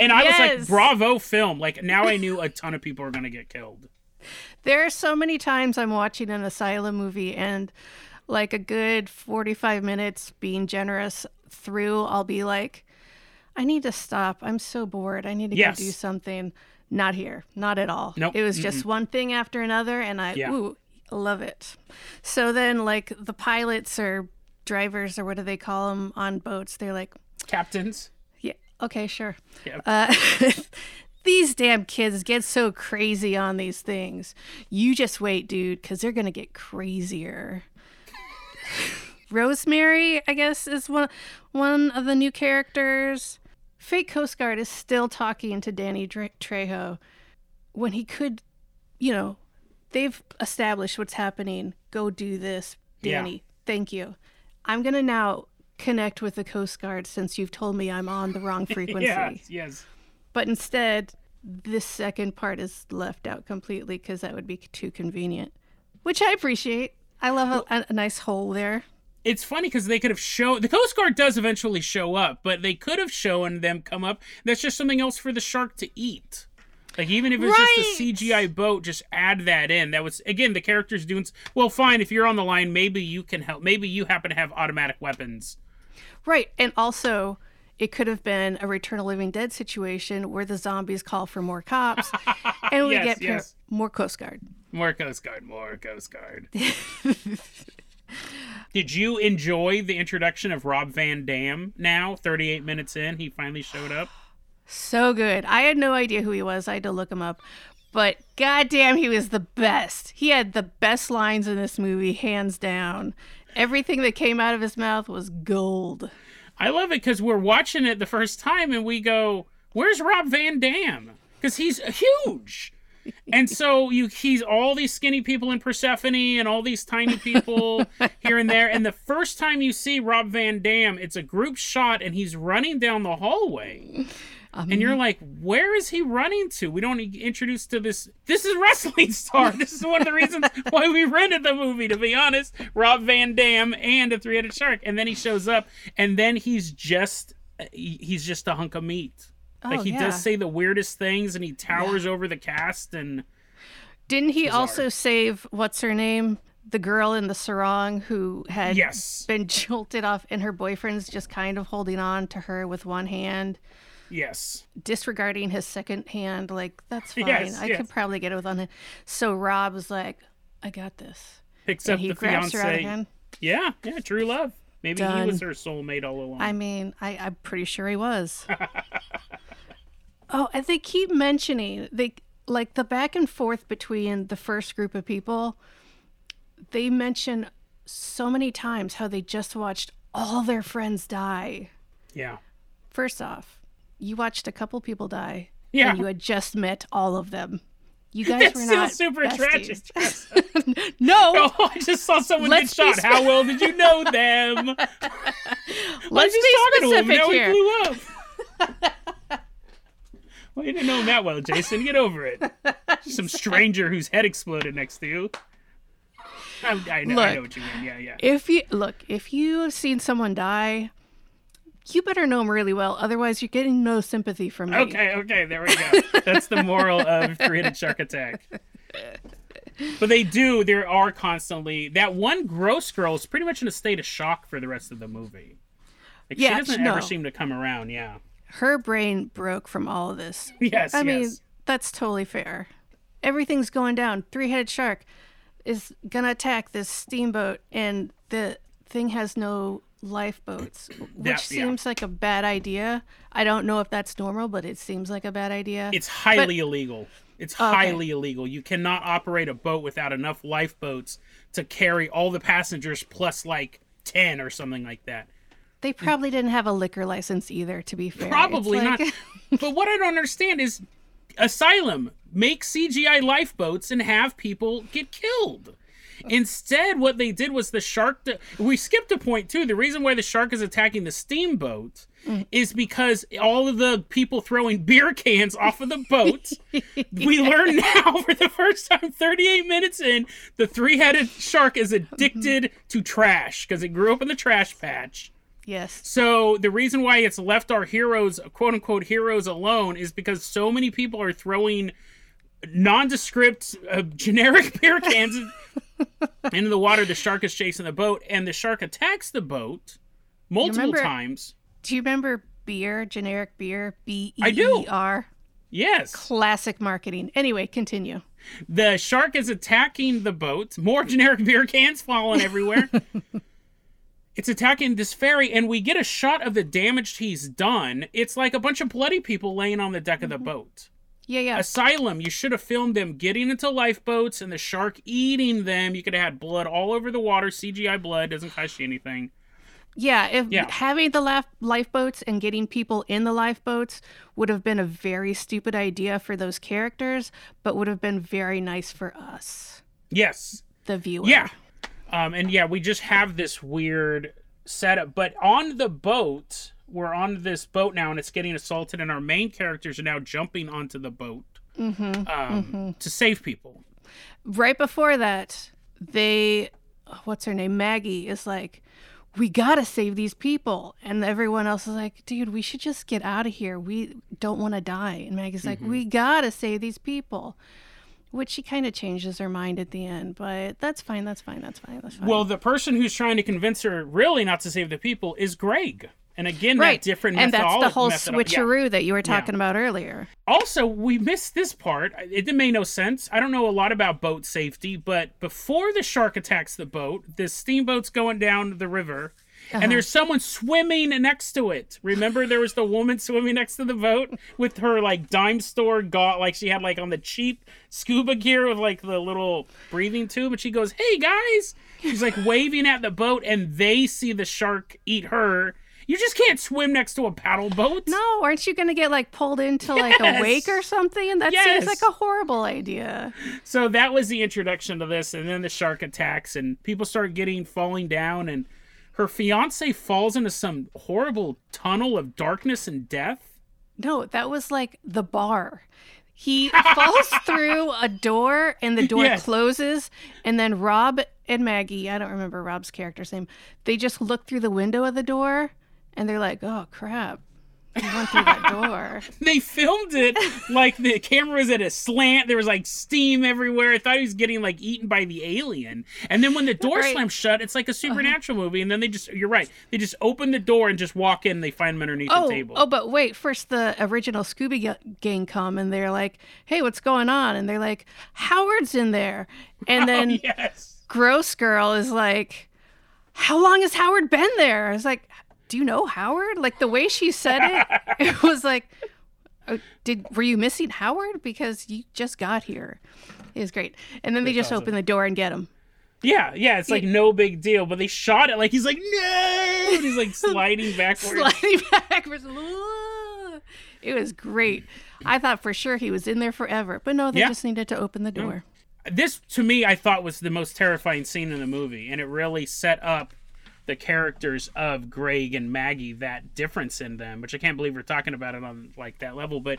And I was like, bravo film. Like, now I knew a ton of people are going to get killed. There are so many times I'm watching an asylum movie and like a good 45 minutes being generous through, I'll be like, I need to stop. I'm so bored. I need to Yes. go do something. Not here. Not at all. Nope. It was just one thing after another and I Yeah. ooh, love it. So then like the pilots or drivers or what do they call them on boats? They're like, Captains. yeah, okay, sure. Yeah. Uh, these damn kids get so crazy on these things. You just wait, dude, because they're gonna get crazier. Rosemary, I guess, is one one of the new characters. Fake Coast Guard is still talking to Danny Trejo when he could, you know, they've established what's happening. Go do this, Yeah. Danny. Thank you. I'm gonna now connect with the Coast Guard since you've told me I'm on the wrong frequency. yes, yes. But instead, this second part is left out completely because that would be too convenient, which I appreciate. I love a, a nice hole there. It's funny because they could have shown the Coast Guard does eventually show up, but they could have shown them come up. That's just something else for the shark to eat. Like even if it's Right. just a CGI boat, just add that in. That was again the characters doing. Well, fine if you're on the line, maybe you can help. Maybe you happen to have automatic weapons. Right. And also, it could have been a Return of Living Dead situation where the zombies call for more cops and we Yes, get yes. more Coast Guard. More Coast Guard, more Coast Guard. Did you enjoy the introduction of Rob Van Dam? Now, 38 minutes in, he finally showed up. So good. I had no idea who he was. I had to look him up. But goddamn, he was the best. He had the best lines in this movie, hands down. Everything that came out of his mouth was gold. I love it because we're watching it the first time and we go, "Where's Rob Van Dam?" Because he's huge, and so you he's all these skinny people in Persephone and all these tiny people here and there. And the first time you see Rob Van Dam, it's a group shot and he's running down the hallway. and you're like, where is he running to? We don't introduce to this. This is wrestling star. this is one of the reasons why we rented the movie. To be honest, Rob Van Dam and a three-headed shark, and then he shows up, and then he's just uh, he's just a hunk of meat. Like Oh, he yeah. does say the weirdest things, and he towers over the cast, and Didn't he also save what's her name? The girl in the sarong who had yes, been jolted off, and her boyfriend's just kind of holding on to her with one hand, yes, disregarding his second hand. Like, that's fine. Yes, I yes. could probably get it with one hand. So Rob was like, I got this. picks And up he the grabs her fiance. hand. Yeah, yeah, true love. Maybe he was her soulmate all along. I mean, I, I'm pretty sure he was. oh, and they keep mentioning they like the back and forth between the first group of people. They mention so many times how they just watched all their friends die. yeah, First off, you watched a couple people die. Yeah. And you had just met all of them. You guys That's were still not super besties. tragic. no, Oh, I just saw someone Let's get shot. spe- How well did you know them? Let's be talking to him, specific here. Well, you didn't know him that well, Jason. Get over it. Some stranger whose head exploded next to you. I, I, know, I know what you mean. Yeah, yeah. If you look, if you've seen someone die, you better know him really well. Otherwise, you're getting no sympathy from me. Okay, okay, there we go. That's the moral of Three-Headed Shark Attack. But they do. There are constantly that one gross girl is pretty much in a state of shock for the rest of the movie. Like, Yeah, she doesn't no. ever seem to come around. Yeah. Her brain broke from all of this. Yes. I yes. mean, that's totally fair. Everything's going down. Three-headed shark is gonna attack this steamboat, and the thing has no lifeboats, which yeah. seems like a bad idea. I don't know if that's normal, but it seems like a bad idea. It's highly illegal. It's highly illegal. You cannot operate a boat without enough lifeboats to carry all the passengers plus like 10 or something like that. They mm. probably didn't have a liquor license either. To be fair, Probably like- not. but what I don't understand is Asylum make CGI lifeboats and have people get killed. Instead, what they did was the shark. we skipped a point too. The reason why the shark is attacking the steamboat mm. is because all of the people throwing beer cans off of the boat. we learn now for the first time, 38 minutes in, the three-headed shark is addicted mm-hmm. to trash because it grew up in the trash patch. Yes. So the reason why it's left our heroes, quote unquote heroes, alone is because so many people are throwing nondescript, uh, generic beer cans into the water. The shark is chasing the boat, and the shark attacks the boat multiple remember- times. Do you remember beer, generic beer, B E I do. E R? Yes, Classic marketing. Anyway, continue. the shark is attacking the boat. More generic beer cans falling everywhere. it's attacking this ferry, and we get a shot of the damage he's done. It's like a bunch of bloody people laying on the deck of the mm-hmm. boat. Yeah, yeah. Asylum, you should have filmed them getting into lifeboats and the shark eating them. You could have had blood all over the water. CGI blood doesn't cost you anything. Yeah, if Yeah. having the laf- lifeboats and getting people in the lifeboats would have been a very stupid idea for those characters, but would have been very nice for us, Yes. the viewer. Yeah. Um, and yeah, we just have this weird setup. But on the boat, we're on this boat now and it's getting assaulted, and our main characters are now jumping onto the boat um, to save people. Right before that, they, what's her name? Maggie is like, we gotta save these people. And everyone else is like, dude, we should just get out of here. We don't want to die. And Maggie's like, Mm-hmm. we gotta save these people. Which she kind of changes her mind at the end, but that's fine. That's fine. That's fine. That's fine. Well, the person who's trying to convince her really not to save the people is Greg. And again, right. that different and that's the whole methodo- yeah. switcheroo that you were talking about earlier. Also, we missed this part. It didn't make no sense. I don't know a lot about boat safety, but before the shark attacks the boat, the steamboat's going down the river, Uh-huh. and there's someone swimming next to it. Remember, there was the woman swimming next to the boat with her like dime store got like she had like on the cheap scuba gear with like the little breathing tube, and she goes, "Hey guys!" She's like waving at the boat, and they see the shark eat her. You just can't swim next to a paddle boat. No, aren't you going to get like pulled into like Yes. a wake or something? That Yes. seems like a horrible idea. So that was the introduction to this, and then the shark attacks, and people start getting falling down, and her fiance falls into some horrible tunnel of darkness and death. No, that was like the bar. He falls through a door and the door Yes. closes, and then Rob and Maggie, I don't remember Rob's character's name, they just look through the window of the door and they're like, oh crap, went through that door. They filmed it like the camera was at a slant. There was like steam everywhere. I thought he was getting like eaten by the alien. And then when the door Right. Uh-huh. slams shut, it's like a supernatural movie. And then they just, you're right, they just open the door and just walk in. And they find him underneath Oh, the table. oh, but wait! First, the original Scooby Gang come and they're like, "Hey, what's going on?" And they're like, "Howard's in there." And then yes. Gross Girl is like, "How long has Howard been there?" I was like, "Do you know Howard?" Like the way she said it, it was like, oh, "Did were you missing Howard because you just got here?" It was great. And then they just awesome. open the door and get him. Yeah, yeah, it's like no big deal. But they shot it like he's like, no! And he's like sliding backwards. sliding backwards. It was great. I thought for sure he was in there forever, but no, they Yeah. just needed to open the door. this to me I thought was the most terrifying scene in the movie, and it really set up the characters of Greg and Maggie, that difference in them, which I can't believe we're talking about it on like that level. But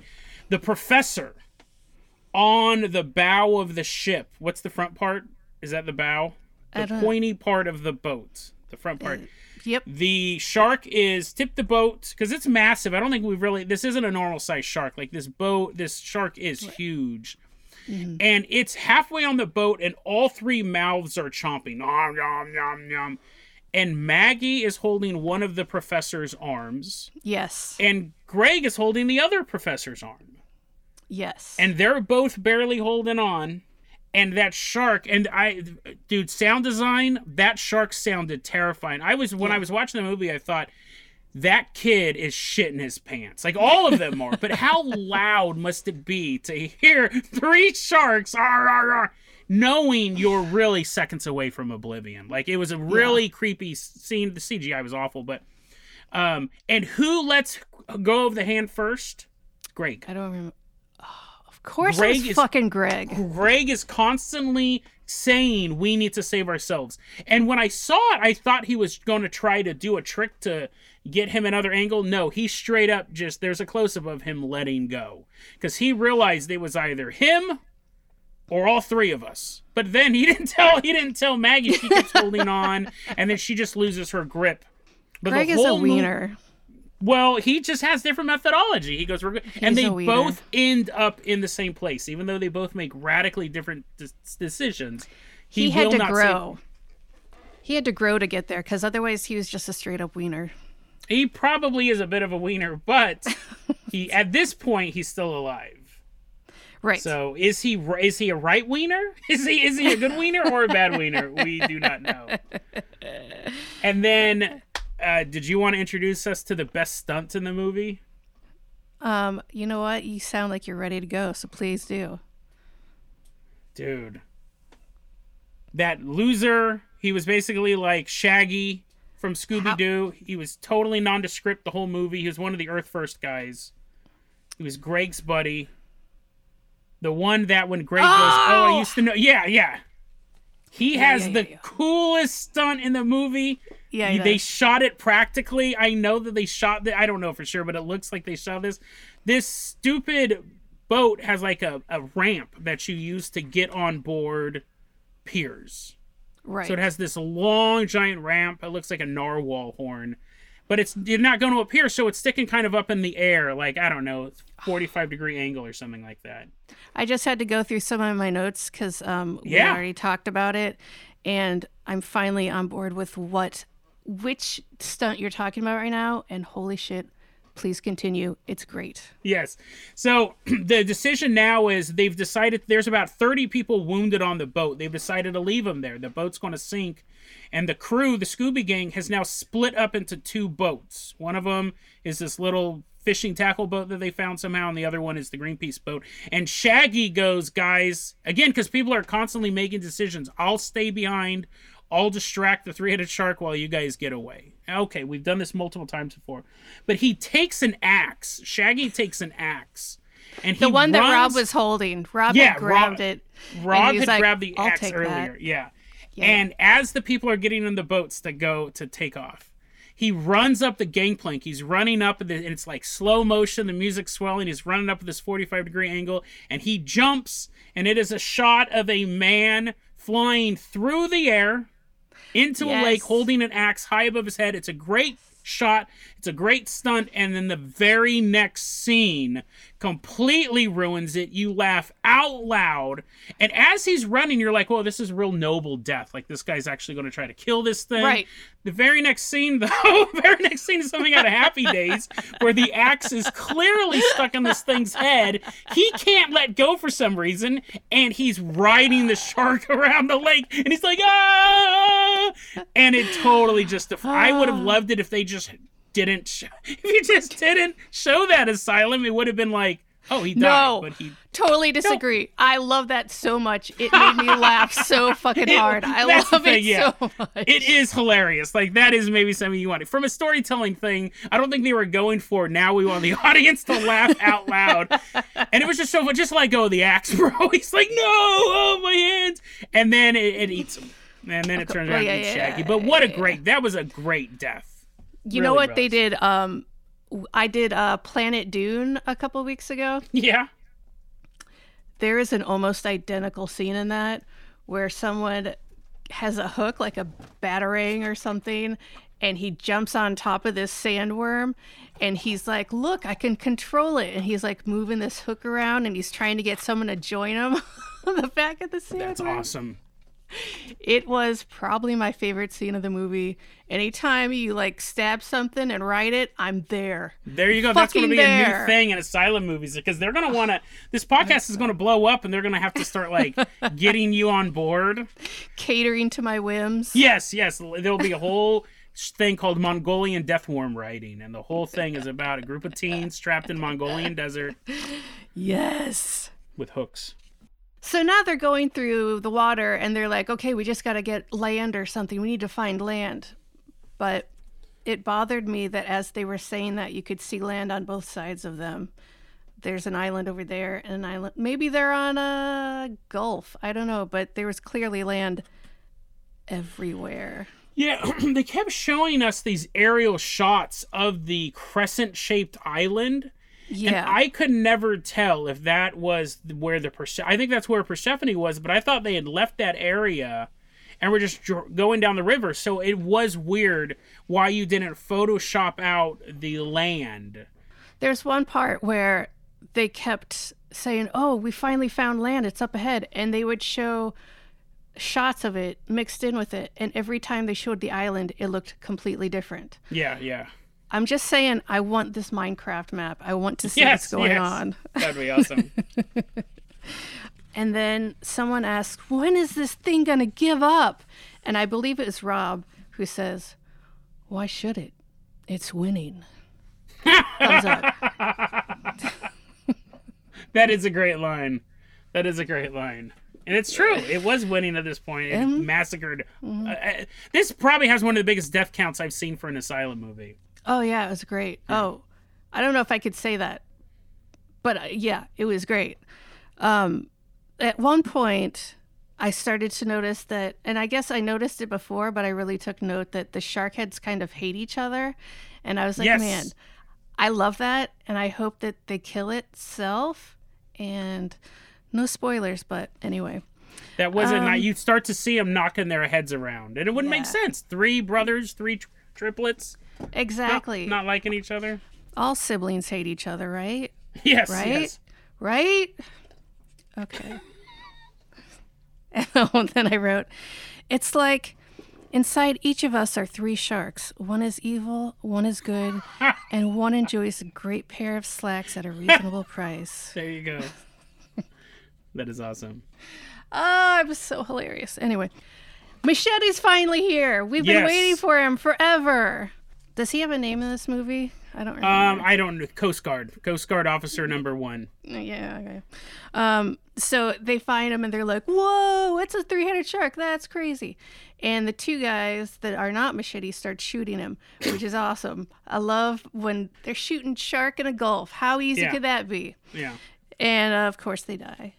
the professor on the bow of the ship, what's the front part? Is that the bow? The pointy part of the boat. The front part. Uh, yep. The shark is tip the boat because it's massive. I don't think we've really. This isn't a normal size shark. Like this boat, this shark is huge, mm-hmm. and it's halfway on the boat, and all three mouths are chomping. Nom nom nom nom. And Maggie is holding one of the professor's arms, Yes. and Greg is holding the other professor's arm. Yes. and they're both barely holding on. And that shark and i dude sound design that shark sounded terrifying. I was when i was watching the movie i thought that kid is shitting his pants. Like all of them are. But how loud must it be to hear three sharks "Arr, arr, arr," knowing you're really seconds away from oblivion like it was a really creepy scene the cgi was awful but um and who lets go of the hand first greg I don't remember. Oh, of course, Greg it is- fucking Greg. Greg is constantly saying we need to save ourselves. And when I saw it, I thought he was going to try to do a trick to get him another angle. No, he straight up just there's a close up of him letting go because he realized it was either him or all three of us. But then he didn't tell he didn't tell Maggie. She keeps holding on, and then she just loses her grip. But Greg the is a whole mo- wiener. well, he just has different methodology. He goes, and they both end up in the same place, even though they both make radically different decisions. He, had will to not say- grow. He had to grow to get there because otherwise he was just a straight up wiener. he probably is a bit of a wiener, but he at this point he's still alive. Right. So is he is he a right wiener? Is he is he a good wiener or a bad wiener? We do not know. And then, uh, did you want to introduce us to the best stunt in the movie? um, you know what? You sound like you're ready to go, so please do. dude that loser he was basically like shaggy from scooby-doo he was totally nondescript the whole movie he was one of the earth first guys he was greg's buddy the one that when greg goes oh i oh! used to know yeah yeah he has yeah, the yeah, yeah. coolest stunt in the movie Yeah, they shot it practically. I know that they shot that. I don't know for sure, but it looks like they shot this. This stupid boat has like a, a ramp that you use to get on board piers. Right. So it has this long, giant ramp. It looks like a narwhal horn, but it's you're not going to appear, so it's sticking kind of up in the air, like I don't know, 45 degree angle or something like that. I just had to go through some of my notes because um, we already talked about it, and I'm finally on board with what, which stunt you're talking about right now. And holy shit, please continue. It's great. Yes. So the decision now is they've decided there's about 30 people wounded on the boat. They've decided to leave them there. The boat's going to sink. And the crew, the Scooby Gang, has now split up into two boats. One of them is this little fishing tackle boat that they found somehow, and the other one is the Greenpeace boat. And Shaggy goes, guys, again, because people are constantly making decisions. I'll stay behind. I'll distract the three headed shark while you guys get away. Okay, we've done this multiple times before. But he takes an axe. Shaggy takes an axe. And he The one that Rob was holding, Rob Yeah, had grabbed Rob- it. Rob had like, grabbed the "I'll axe earlier. that." Yeah. Yeah. And as the people are getting in the boats to go to take off, he runs up the gangplank. He's running up, and it's like slow motion. The music's swelling. He's running up at this 45 degree angle, and he jumps, and it is a shot of a man flying through the air into yes. a lake holding an axe high above his head. It's a great shot. It's a great stunt. And then the very next scene completely ruins it. You laugh out loud. And as he's running, you're like, oh, this is a real noble death. Like, this guy's actually going to try to kill this thing. Right. The very next scene, though, the very next scene is something out of Happy Days where the axe is clearly stuck in this thing's head. He can't let go for some reason. And he's riding the shark around the lake. And he's like, ah! And it totally just, Def- I would have loved it if they just didn't sh- if you just didn't show that asylum, it would have been like, oh, he died. No, but he totally disagree. No. I love that so much. It made me laugh so fucking hard. I love thing, it yeah. so much. It is hilarious. Like that is maybe something you wanted from a storytelling thing. I don't think they were going for. Now we want the audience to laugh out loud, and it was just so just let go of oh, the axe, bro. He's like, no, oh my hands, and then it, it eats him. And then it turns out yeah, to be yeah, Shaggy. But what a great, that was a great death. You really know what they did? Um, I did uh, Planet Dune a couple weeks ago. Yeah. There is an almost identical scene in that where someone has a hook, like a battering or something, and he jumps on top of this sandworm and he's like, Look, I can control it. And he's like moving this hook around and he's trying to get someone to join him on the back of the sandworm. That's awesome it was probably my favorite scene of the movie. Anytime you like stab something and write it, I'm there. There you go. Fucking That's going to be there. a new thing in asylum movies because they're going to want to. This podcast is going to blow up, and they're going to have to start like getting you on board, catering to my whims. Yes, yes. There'll be a whole thing called Mongolian death worm writing, and the whole thing is about a group of teens trapped in Mongolian desert. Yes. With hooks. So now they're going through the water and they're like, okay, we just got to get land or something. We need to find land. But it bothered me that as they were saying that, you could see land on both sides of them. There's an island over there and an island. Maybe they're on a gulf. I don't know. But there was clearly land everywhere. Yeah, they kept showing us these aerial shots of the crescent shaped island yeah. And I could never tell if that was where the Perse- I think that's where Persephone was, but I thought they had left that area and were just dr- going down the river. So it was weird why you didn't Photoshop out the land. There's one part where they kept saying, "Oh, we finally found land. It's up ahead," and they would show shots of it mixed in with it, and every time they showed the island, it looked completely different. Yeah, yeah. I'm just saying, I want this Minecraft map. I want to see yes, what's going yes. on. That'd be awesome. and then someone asks, When is this thing going to give up? And I believe it was Rob who says, Why should it? It's winning. Thumbs up. that is a great line. That is a great line. And it's true. It was winning at this point. It mm-hmm. massacred. Mm-hmm. Uh, this probably has one of the biggest death counts I've seen for an asylum movie. Oh yeah, it was great. Yeah. Oh, I don't know if I could say that, but uh, yeah, it was great. Um, at one point, I started to notice that, and I guess I noticed it before, but I really took note that the shark heads kind of hate each other, and I was like, yes. man, I love that, and I hope that they kill itself. And no spoilers, but anyway. That wasn't. Um, you start to see them knocking their heads around, and it wouldn't yeah. make sense. Three brothers, three triplets Exactly. Not, not, liking each other. All siblings hate each other, right? Yes. Right? Yes. Right? Okay. and then I wrote, it's like inside each of us are three sharks. One is evil, one is good, and one enjoys a great pair of slacks at a reasonable price. There you go. that is awesome. Oh, it was so hilarious. Anyway, Machete's finally here. We've been yes. waiting for him forever. Does he have a name in this movie? I don't remember. Um, I don't. Know. Coast Guard, Coast Guard officer number one. Yeah. Okay. Um, so they find him and they're like, "Whoa, it's a three-headed shark! That's crazy!" And the two guys that are not machete start shooting him, which is awesome. I love when they're shooting shark in a gulf. How easy yeah. could that be? Yeah. And uh, of course they die.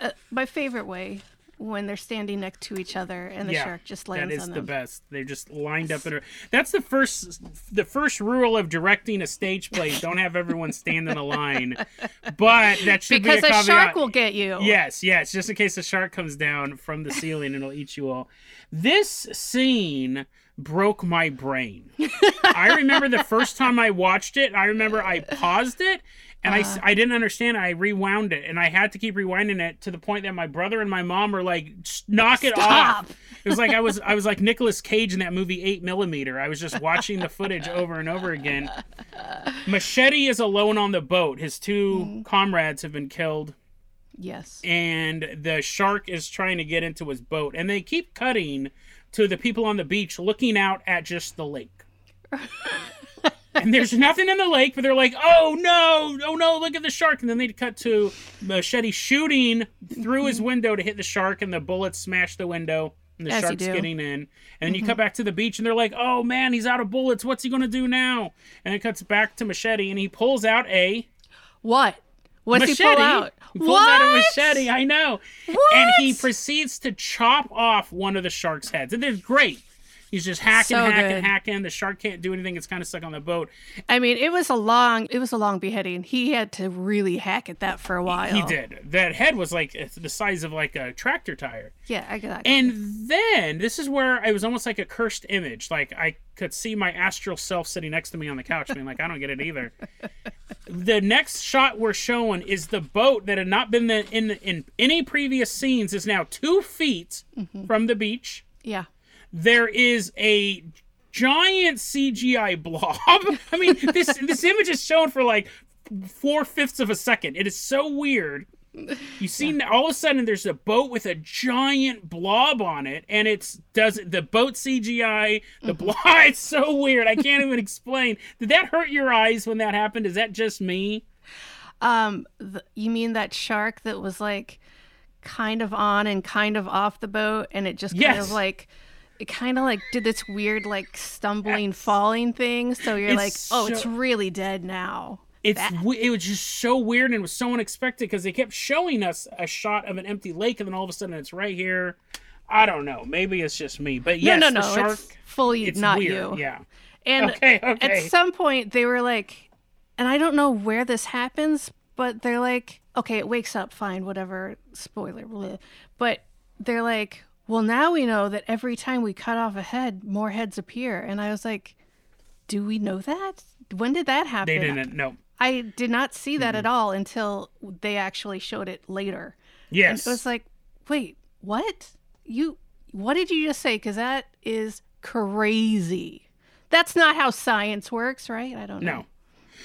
Uh, my favorite way when they're standing next to each other and the yeah, shark just lands on them. that is the best. They're just lined up in a. That's the first. The first rule of directing a stage play: don't have everyone stand in a line. But that should Because be a a shark will get you. Yes, yes, just in case the shark comes down from the ceiling and it'll eat you all. This scene broke my brain. I remember the first time I watched it, I remember I paused it and I, uh. I didn't understand. I rewound it and I had to keep rewinding it to the point that my brother and my mom were like, knock it Stop. off. It was like I was I was like Nicolas Cage in that movie 8 millimeter. I was just watching the footage over and over again. Machete is alone on the boat. His 2 mm-hmm. comrades have been killed Yes. and the shark is trying to get into his boat and they keep cutting to the people on the beach looking out at just the lake and there's nothing in the lake but they're like oh no oh no look at the shark and then they cut to machete shooting through his mm-hmm. window to hit the shark and the bullets smash the window and the As shark's getting in and then you mm-hmm. cut back to the beach and they're like oh man he's out of bullets what's he gonna do now and it cuts back to machete and he pulls out a What? What's machete. he pull out? He pulls what? out a machete. I know. What? And he proceeds to chop off one of the shark's heads. And it's great. He's just hacking, So hacking, good. hacking. The shark can't do anything. It's kind of stuck on the boat. I mean, it was a long, it was a long beheading. He had to really hack at that for a while. He did. That head was like the size of like a tractor tire. Yeah, I got. That. And then this is where it was almost like a cursed image. Like I could see my astral self sitting next to me on the couch, being like, I don't get it either. the next shot we're showing is the boat that had not been the, in in any previous scenes is now two feet mm-hmm. from the beach. yeah. There is a giant CGI blob. I mean, this this image is shown for like four fifths of a second. It is so weird. You see, all of a sudden, there's a boat with a giant blob on it, and it's does the boat CGI, the blob. It's so weird. I can't even explain. Did that hurt your eyes when that happened? Is that just me? Um, th- you mean that shark that was like kind of on and kind of off the boat, and it just kind Yes. of like. It kind of like did this weird like stumbling falling thing so you're It's like oh it's really dead now It's it was just so weird and it was so unexpected because they kept showing us a shot of an empty lake, and then all of a sudden it's right here. I don't know. Maybe it's just me, but yes, no no the no shark. it's fully It's not weird. you Yeah. And Okay, okay. at some point, they were like, and I don't know where this happens, but they're like, okay, it wakes up, fine, whatever, spoiler, bleh. but they're like, well, now we know that every time we cut off a head, more heads appear. And I was like, do we know that? When did that happen? They didn't. No. I did not see that at all until they actually showed it later. Yes. It was like, wait, what? You, what did you just say? Because that is crazy. That's not how science works, right? I don't know. No.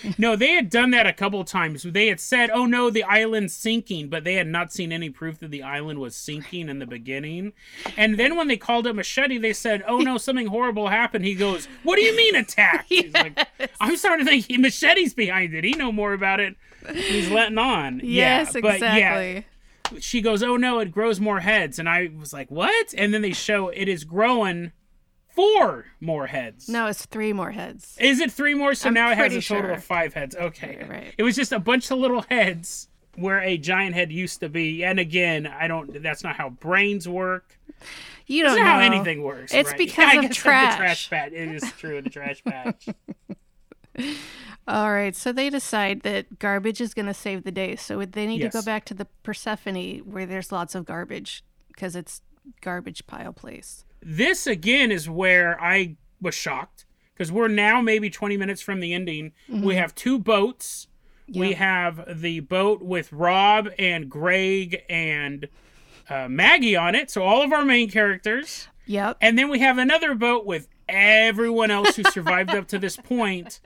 No, they had done that a couple times. They had said, "Oh no, the island's sinking," but they had not seen any proof that the island was sinking in the beginning. And then when they called it machete, they said, "Oh no, something horrible happened." He goes, "What do you mean attack?" He's like, I'm starting to think he, machete's behind it. He know more about it. He's letting on. Yes, yeah, but yeah, exactly. she goes, "Oh no, it grows more heads," and I was like, "What?" And then they show it is growing four more heads. No, it's three more heads. Is it three more? So I'm now it has a total sure. of five heads. Okay. Right. It was just a bunch of little heads where a giant head used to be. And again, I don't. That's not how brains work. You don't know how anything works. It's right? because I of trash. trash patch. It is true. In the trash patch. All right, so they decide that garbage is going to save the day. So they need to go back to the Persephone where there's lots of garbage because it's garbage pile place. This again is where I was shocked because we're now maybe 20 minutes from the ending. We have two boats. We Mm-hmm. Have the boat with Rob and Greg and uh, Maggie on it. So all of our main characters. Yep. And then we have another boat with everyone else who survived up to this point.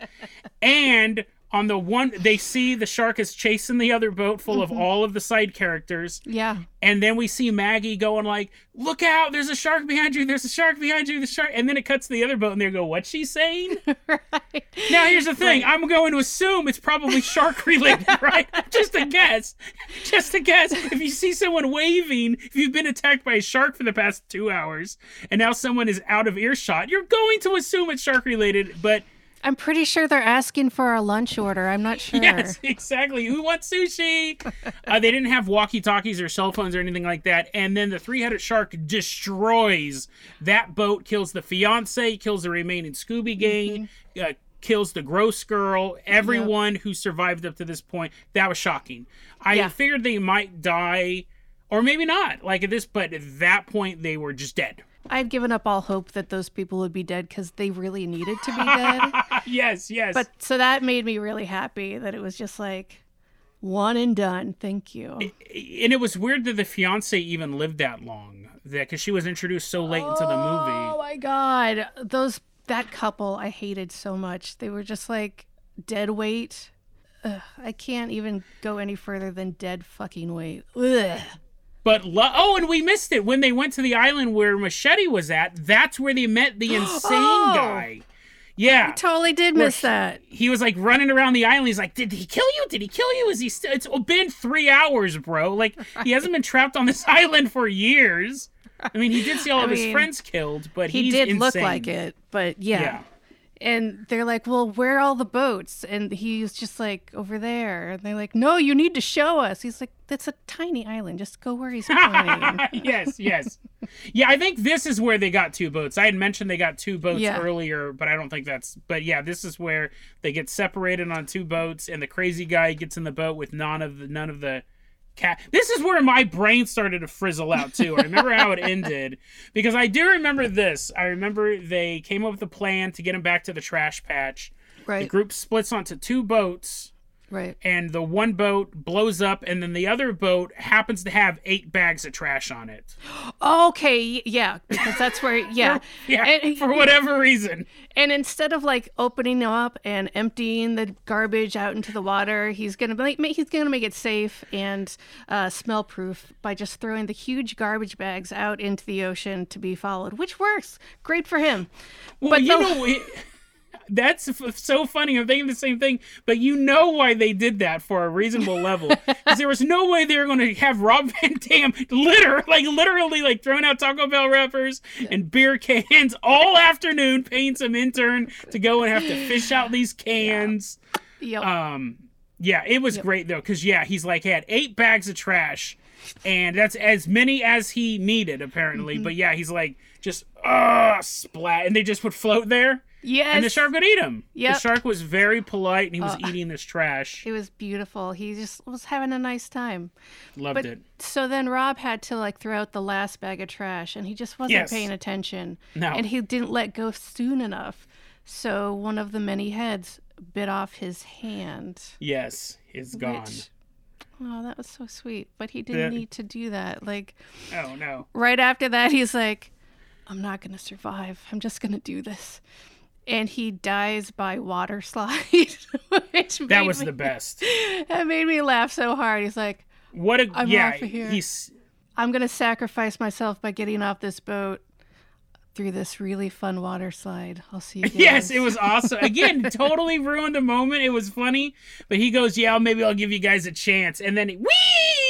And on the one, they see the shark is chasing the other boat full Mm-hmm. of all of the side characters. Yeah. And then we see Maggie going like, "Look out! There's a shark behind you! There's a shark behind you! The shark!" And then it cuts to the other boat, and they go, "What's she saying?" right. Now here's the thing: I'm going to assume it's probably shark related, right? Just a guess. Just a guess. If you see someone waving, if you've been attacked by a shark for the past two hours, and now someone is out of earshot, you're going to assume it's shark related. But I'm pretty sure they're asking for our lunch order. I'm not sure. Yes, exactly. Who wants sushi? uh, they didn't have walkie talkies or cell phones or anything like that. And then the three headed shark destroys that boat, kills the fiance, kills the remaining Scooby gang, Mm-hmm. uh, kills the gross girl, everyone who survived up to this point. That was shocking. I Yeah. figured they might die. Or maybe not, like at this, but at that point they were just dead. I'd given up all hope that those people would be dead because they really needed to be dead. yes, yes. but so that made me really happy that it was just like one and done. Thank you. and it was weird that the fiance even lived that long, that because she was introduced so late into the movie. Oh my god, those that couple I hated so much. They were just like dead weight. Ugh, I can't even go any further than dead fucking weight. Ugh. But lo- oh, and we missed it when they went to the island where Machete was at. That's where they met the insane Oh! guy. Yeah, we Totally did miss that. he was like running around the island. He's like, "Did he kill you? Did he kill you? Is he? St- it's been three hours, bro. Like he hasn't been trapped on this island for years. I mean, he did see all I of his friends killed, but He did look like it, but yeah. Yeah. And they're like, "Well, where are all the boats?" And he's just like, "Over there." And they're like, "No, you need to show us." He's like, "That's a tiny island. Just go where he's going." yes, yes. Yeah, I think this is where they got two boats. I had mentioned they got two boats Yeah. earlier, but I don't think that's. But yeah, this is where they get separated on two boats, and the crazy guy gets in the boat with none of the none of the cat. This is where my brain started to frizzle out too. I remember how it ended because I do remember this. I remember they came up with a plan to get him back to the trash patch. Right. The group splits onto two boats right. and the one boat blows up and then the other boat happens to have eight bags of trash on it Okay, yeah, because that's where, yeah. yeah And- for whatever reason And instead of like opening them up and emptying the garbage out into the water, he's gonna make he's gonna make it safe and uh, smell proof by just throwing the huge garbage bags out into the ocean to be followed, which works. Great for him. well But you the- know it, that's f- so funny. I'm thinking the same thing but you know why they did that for a reasonable level. Because there was no way they were going to have rob van dam litter like literally like throwing out taco bell wrappers and beer cans all afternoon paying some intern to go and have to fish out these cans. Yep. Um, yeah, it was great though, because yeah, he's like had eight bags of trash, and that's as many as he needed apparently. Mm-hmm. But yeah, he's like just uh splat, and they just would float there, yes. and the shark would eat him. Yeah. The shark was very polite, and he was Uh, eating this trash. it was beautiful. He just was having a nice time. Loved But it. so then Rob had to like throw out the last bag of trash and he just wasn't Yes. paying attention. No. And he didn't let go soon enough. So one of the many heads bit off his hand. Yes, it's gone. Which, oh, that was so sweet. But he didn't need to do that. Like Oh no. right after that, he's like, I'm not going to survive. I'm just going to do this. And he dies by water slide. which That was me- the best. That made me laugh so hard. He's like, What a I'm yeah. off of here. He's I'm going to sacrifice myself by getting off this boat through this really fun water slide. I'll see you guys. Yes, it was awesome. Again, totally ruined a moment. It was funny, but he goes, "Yeah, maybe I'll give you guys a chance." And then whee!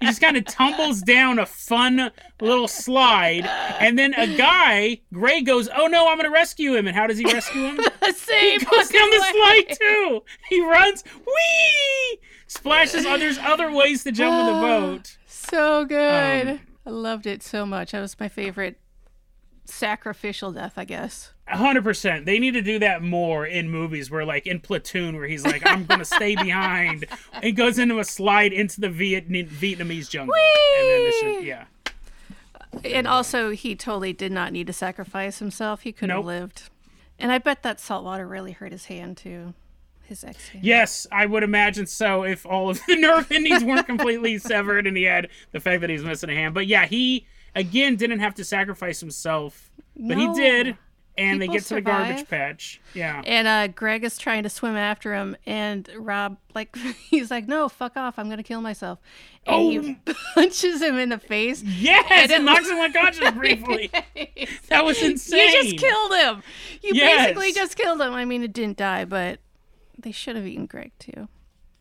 He just kind of tumbles down a fun little slide, and then a guy, Greg, goes, "Oh no, I'm going to rescue him!" And how does he rescue him? the same He goes down the slide too. He runs, whee! Splashes. Oh, there's other ways to jump in the boat. So good. Um, I loved it so much. That was my favorite sacrificial death, I guess. hundred percent. They need to do that more in movies where, like in Platoon, where he's like, "I'm gonna stay behind," and goes into a slide into the Viet- Vietnamese jungle, and then this is, yeah, And also, he totally did not need to sacrifice himself. He could have Nope. lived. And I bet that salt water really hurt his hand too. His ex hand. yes, I would imagine so. If all of the nerve endings weren't completely severed, and he had the fact that he's missing a hand, but yeah, he again didn't have to sacrifice himself, but he did, and they People get to the garbage patch. Yeah, And uh, Greg is trying to swim after him, and Rob, like, he's like, "No, fuck off! I'm gonna kill myself." And he punches him in the face. yes, it and knocks him unconscious briefly. That was insane. You just killed him. You Yes. basically just killed him. I mean, it didn't die, but they should have eaten Greg too.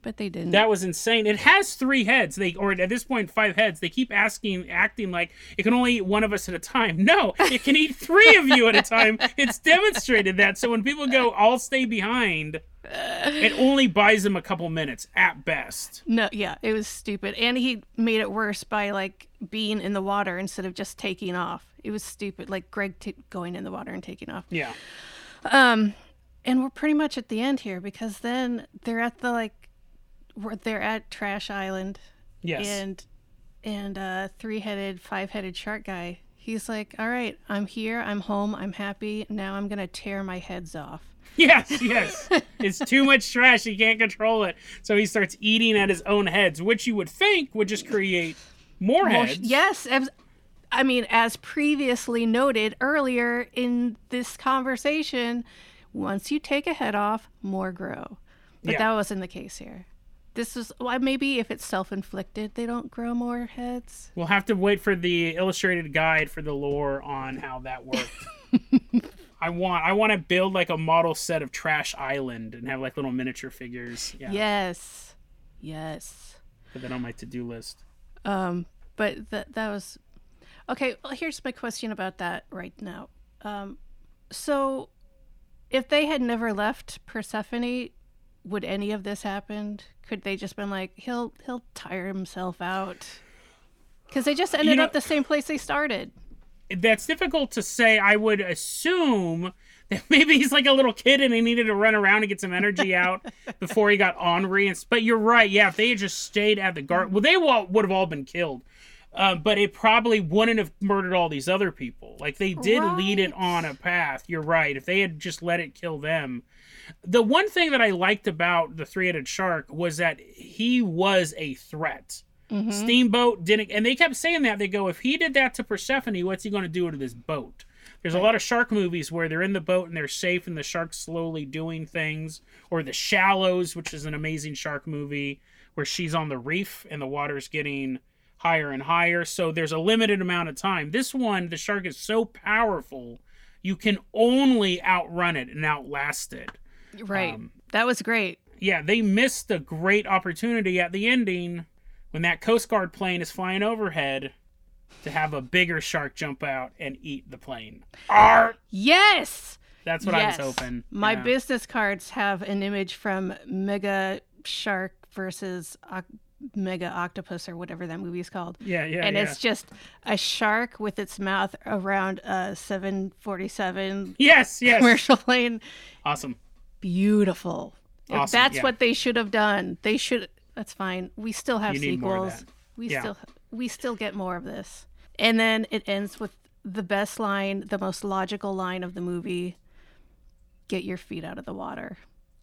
But they didn't. That was insane. It has three heads. They or at this point five heads. They keep asking, acting like it can only eat one of us at a time. No, it can eat three of you at a time. It's demonstrated that. So when people go, "I'll stay behind," it only buys them a couple minutes at best. no, yeah, it was stupid. And he made it worse by like being in the water instead of just taking off. It was stupid. Like Greg t- going in the water and taking off. Yeah. Um, and we're pretty much at the end here because then they're at the like, they're at Trash Island, Yes. and and uh, three headed, five headed shark guy. He's like, "All right, I'm here. I'm home. I'm happy. Now I'm gonna tear my heads off." Yes, yes. it's too much trash. He can't control it. So he starts eating at his own heads, which you would think would just create more heads. yes, as- I mean, as previously noted earlier in this conversation, once you take a head off, more grow. But Yeah. that wasn't the case here. This is well, maybe if it's self-inflicted, they don't grow more heads. We'll have to wait for the illustrated guide for the lore on how that worked. I want I want to build like a model set of Trash Island and have like little miniature figures. Yeah. Yes, yes. Put that on my to-do list. Um, but that that was okay. Well, here's my question about that right now. Um, so if they had never left Persephone, would any of this happened? Could they just been like he'll he'll tire himself out? Because they just ended know- up the same place they started. That's difficult to say. I would assume that maybe he's like a little kid and he needed to run around and get some energy out before he got ornery. And, but you're right. Yeah, if they had just stayed at the guard, well, they would have all been killed. Uh, but it probably wouldn't have murdered all these other people. Like they did lead it on a path. You're right. If they had just let it kill them. The one thing that I liked about the three-headed shark was that he was a threat. Mm-hmm. Steamboat didn't, and they kept saying that. They go, if he did that to Persephone, what's he going to do to this boat? There's a lot of shark movies where they're in the boat and they're safe, and the shark's slowly doing things. Or The Shallows, which is an amazing shark movie, where she's on the reef and the water's getting higher and higher. So there's a limited amount of time. This one, the shark is so powerful, you can only outrun it and outlast it. Right. Um, that was great. yeah, they missed a great opportunity at the ending when that Coast Guard plane is flying overhead to have a bigger shark jump out and eat the plane. Arr! Yes. That's what yes. I was hoping. My business cards have an image from Mega Shark versus Oc- Mega Octopus or whatever that movie's called. Yeah, yeah, and yeah. it's just a shark with its mouth around a 747 Yes, yes. commercial plane. Awesome. Beautiful. If Awesome, that's yeah. what they should have done. They should. That's fine. We still have You need more of sequels. that. We Yeah. still we still get more of this. And then it ends with the best line, the most logical line of the movie. Get your feet out of the water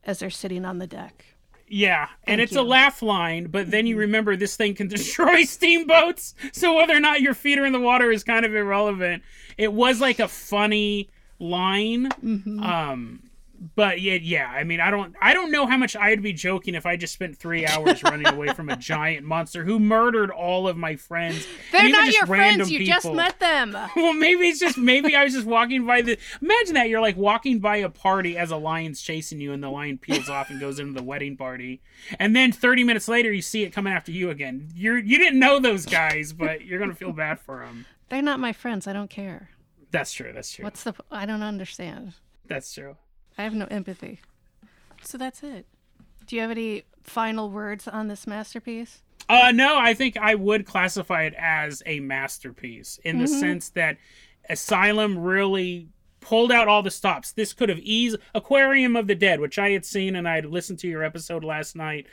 as they're sitting on the deck. Yeah, and it's a you. Mm-hmm. laugh line, but then you remember this thing can destroy steamboats, so whether or not your feet are in the water is kind of irrelevant. It was like a funny line, Mm-hmm. um, but yeah, yeah. I mean, I don't, I don't know how much I'd be joking if I just spent three hours running away from a giant monster who murdered all of my friends. They're not your friends. You just met them. Well, maybe it's just maybe I was just walking by the. Imagine that you're like walking by a party as a lion's chasing you, and the lion peels off and goes into the wedding party, and then 30 minutes later you see it coming after you again. You're you didn't know those guys, but you're gonna feel bad for them. They're not my friends. I don't care. That's true. That's true. What's the? I don't understand. That's true. I have no empathy. So that's it. Do you have any final words on this masterpiece? Uh, no, I think I would classify it as a masterpiece in the sense that Asylum really pulled out all the stops. This could have eased Aquarium of the Dead, which I had seen and I had listened to your episode last night.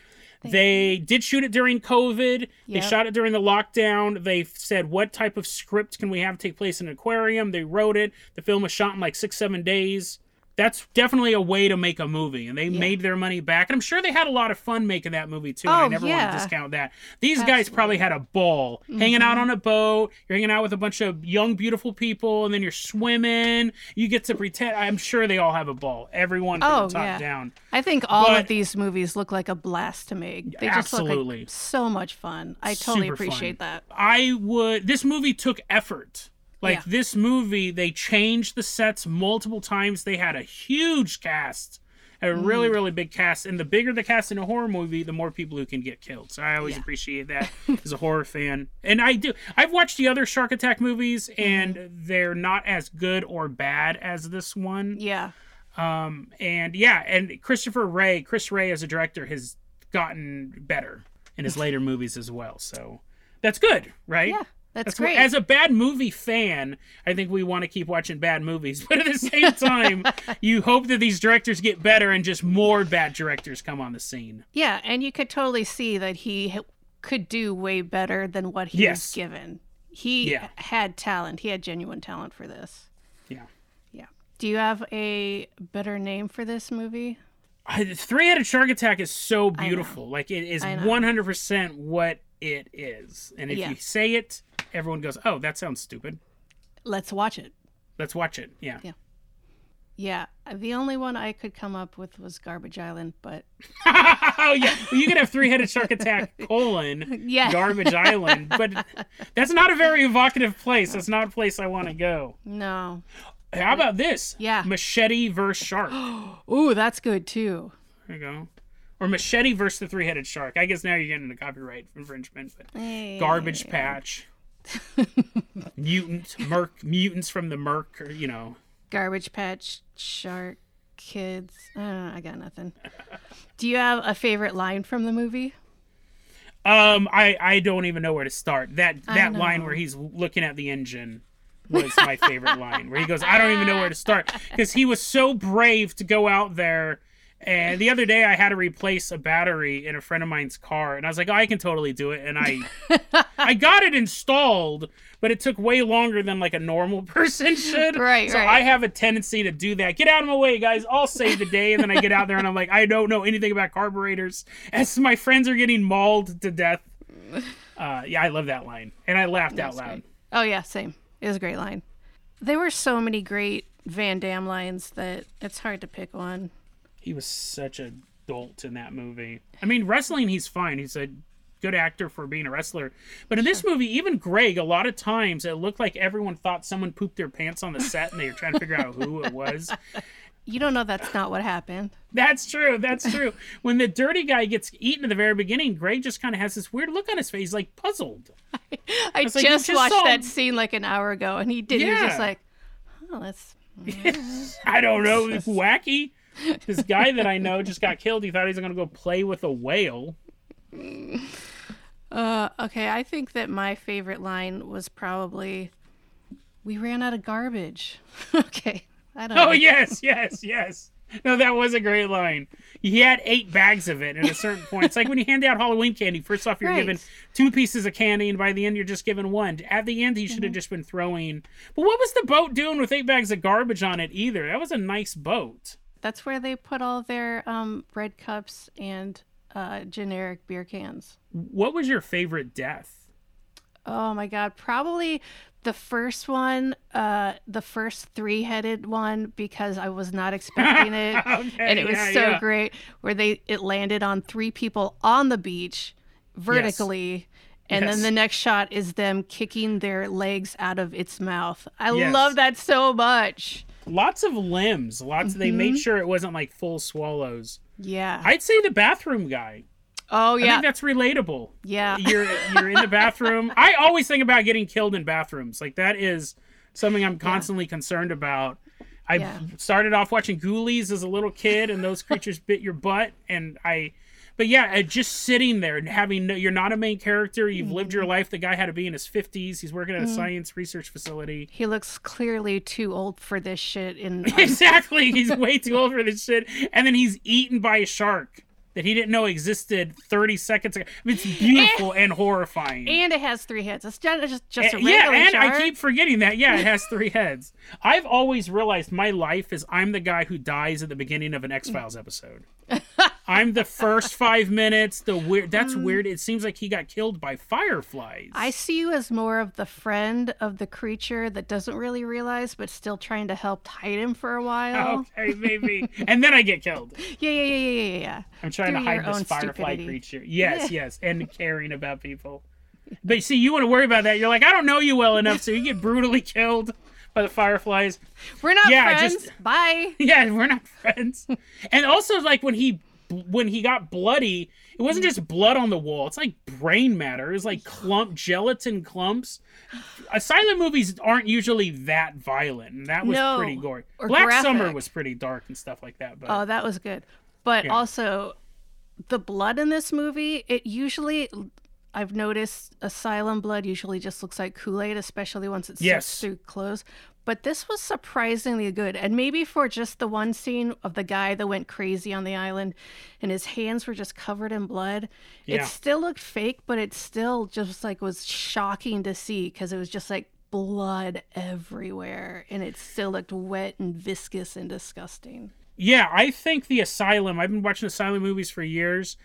they did shoot it during COVID. They shot it during the lockdown. They said, what type of script can we have take place in an aquarium? They wrote it. The film was shot in like six, seven days. That's definitely a way to make a movie, and they made their money back. And I'm sure they had a lot of fun making that movie too. and I Oh, never want to discount that. These guys probably had a ball hanging out mm-hmm. on a boat. You're hanging out with a bunch of young, beautiful people, and then you're swimming. You get to pretend. I'm sure they all have a ball. Everyone from Oh, the top yeah. down. I think all But- of these movies look like a blast to make. They just look Absolutely. like so much fun. I totally Super fun. appreciate that. I would. This movie took effort. Like Yeah. this movie, they changed the sets multiple times. They had a huge cast. A really, really big cast, and the bigger the cast in a horror movie, the more people who can get killed. So I always Yeah. appreciate that as a horror fan, and I do. I've watched the other Shark Attack movies, and they're not as good or bad as this one. Yeah. Um, and yeah, and Christopher Ray, Chris Ray as a director has gotten better in his later movies as well. So that's good, right? Yeah. That's, That's great. As a bad movie fan, I think we want to keep watching bad movies, but at the same time, you hope that these directors get better and just more bad directors come on the scene. yeah, and you could totally see that he could do way better than what he Yes. was given. He Yeah. had talent. He had genuine talent for this. Yeah. Yeah. Do you have a better name for this movie? Three Headed Shark Attack is so beautiful. Like it is 100% what it is. And if Yeah. you say it, everyone goes, "Oh, that sounds stupid." Let's watch it. Let's watch it. Yeah. Yeah. Yeah. The only one I could come up with was Garbage Island, but oh yeah, well, you could have three headed shark attack colon Yeah. garbage island, but that's not a very evocative place. That's not a place I want to go. no. How about this? Yeah. machete versus shark. Ooh, that's good too. There you go. Or machete versus the three headed shark. I guess now you're getting into copyright infringement, but garbage patch. Mutants, merc, mutants from the merc, or you know. Garbage Patch, Shark, Kids. I know. I got nothing. Do you have a favorite line from the movie? Um, I I don't even know where to start. That that line where he's looking at the engine was my favorite line. Where he goes, I don't even know where to start because he was so brave to go out there. And the other day, I had to replace a battery in a friend of mine's car, and I was like, oh, I can totally do it. And I I got it installed, but it took way longer than like a normal person should. Right, So right. I have a tendency to do that. Get out of my way, guys. I'll save the day. And then I get out there and I'm like, I don't know anything about carburetors. As my friends are getting mauled to death. Uh, yeah, I love that line, and I laughed out loud. great. Oh yeah, same. It was a great line. There were so many great Van Dam lines that it's hard to pick one. He was such a dolt in that movie. I mean, wrestling, he's fine. He's a good actor for being a wrestler. But in this movie, even Greg, a lot of times it looked like everyone thought someone pooped their pants on the set, and they were trying to figure out who it was. You don't know that's not what happened. That's true. That's true. when the dirty guy gets eaten at the very beginning, Greg just kind of has this weird look on his face, He's like puzzled. I like, you just just watched saw- that scene like an hour ago, and he did. He was just like, "Oh, that's I don't know, It's wacky. This guy that I know just got killed. He thought he was going to go play with a whale. Uh, okay, I think that my favorite line was probably, "We ran out of garbage." okay, I don't know. Oh yes, yes, yes. No, that was a great line. He had eight bags of it at a certain point. It's like when you hand out Halloween candy. First off, you're Right. given two pieces of candy, and by the end, you're just given one. At the end, he should Mm-hmm. have just been throwing. But what was the boat doing with eight bags of garbage on it? Either that was a nice boat. That's where they put all their um, bread cups and uh, generic beer cans. What was your favorite death? Oh my god, probably the first one, uh, the first three-headed one, because I was not expecting it, Okay, and it was yeah, so yeah. great. Where they it landed on three people on the beach, vertically, and Yes. then the next shot is them kicking their legs out of its mouth. I Yes. love that so much. Lots of limbs. Lots. They Mm-hmm. made sure it wasn't like full swallows. Yeah. I'd say the bathroom guy. oh yeah, I think that's relatable. Yeah. You're you're in the bathroom. I always think about getting killed in bathrooms. Like that is something I'm constantly concerned about. I Yeah. started off watching Ghoulies as a little kid, and those creatures bit your butt. And I, but yeah, just sitting there and having no, you're not a main character. You've lived Mm-hmm. your life. The guy had to be in his 50s. He's working at a science research facility. he looks clearly too old for this shit. In exactly. He's way too old for this shit. And then he's eaten by a shark that he didn't know existed 30 seconds ago. I mean, it's beautiful and horrifying. and it has three heads. It's just just, just a Uh, yeah, and shark. I keep forgetting that. Yeah, it has three heads. I've always realized my life is I'm the guy who dies at the beginning of an X Files episode. I'm the first five minutes. The weird. That's mm. weird. It seems like he got killed by fireflies. I see you as more of the friend of the creature that doesn't really realize, but still trying to help hide him for a while. Okay, maybe. and then I get killed. Yeah, yeah, yeah, yeah, yeah, yeah. I'm trying to hide this firefly stupidity. creature. Yes, yes, and caring about people. But see, you want to worry about that. You're like, I don't know you well enough, so you get brutally killed by the fireflies. We're not Yeah, friends. just- Bye. Yeah, we're not friends. and also, like when he when he got bloody, it wasn't just blood on the wall. It's like brain matter. It was like clump gelatin clumps. Silent movies aren't usually that violent, and that was No, pretty gory. or Black Summer was pretty dark and stuff like that. But Oh, that was good. But Yeah. also, the blood in this movie, it usually, I've noticed Asylum blood usually just looks like Kool Aid, especially once it Yes. through clothes. But this was surprisingly good. And maybe for just the one scene of the guy that went crazy on the island and his hands were just covered in blood, Yeah. it still looked fake, but it still just like was shocking to see because it was just like blood everywhere and it still looked wet and viscous and disgusting. Yeah, I think the Asylum. I've been watching Asylum movies for years.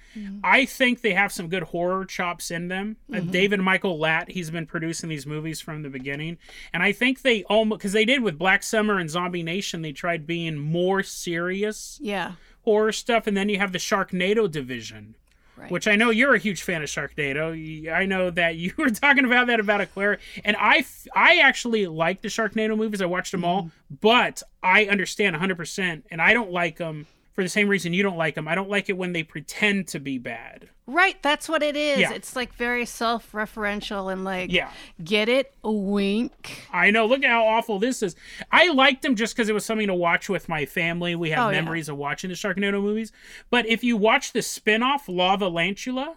I think they have some good horror chops in them. Uh, David Michael Latt, he's been producing these movies from the beginning, and I think they almost because they did with Black Summer and Zombie Nation. They tried being more serious Yeah. horror stuff, and then you have the Sharknado division. Right. Which I know you're a huge fan of Sharknado. I know that you were talking about that about Aquaria, and I, I actually like the Sharknado movies. I watched them all, mm-hmm. but I understand 100, percent and I don't like them for the same reason you don't like them. I don't like it when they pretend to be bad. Right, that's what it is. Yeah. It's like very self-referential and like Yeah. get it? A wink. I know. Look at how awful this is. I liked them just because it was something to watch with my family. We have Oh, yeah. memories of watching the Sharknado movies. But if you watch the spin-off Lavalantula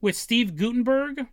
with Steve Guttenberg,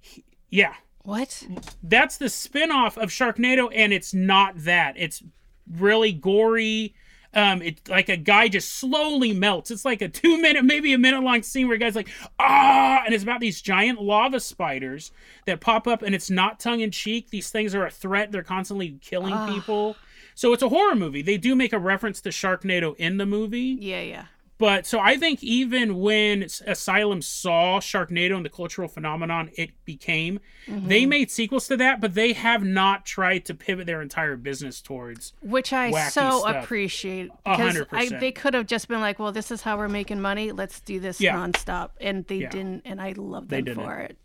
he- yeah, What? that's the spin-off of Sharknado and it's not that. It's really gory. Um, it's like a guy just slowly melts. It's like a two minute, maybe a minute long scene where a guy's like, ah, and it's about these giant lava spiders that pop up, and it's not tongue in cheek. These things are a threat. They're constantly killing Ah. people. So it's a horror movie. They do make a reference to Sharknado in the movie. Yeah, yeah. But so I think even when Asylum saw Sharknado and the cultural phenomenon it became, they made sequels to that, but they have not tried to pivot their entire business towards. Which I so stuff. appreciate because I, they could have just been like, "Well, this is how we're making money. Let's do this Yeah. nonstop," and they Yeah. didn't, and I love them for it.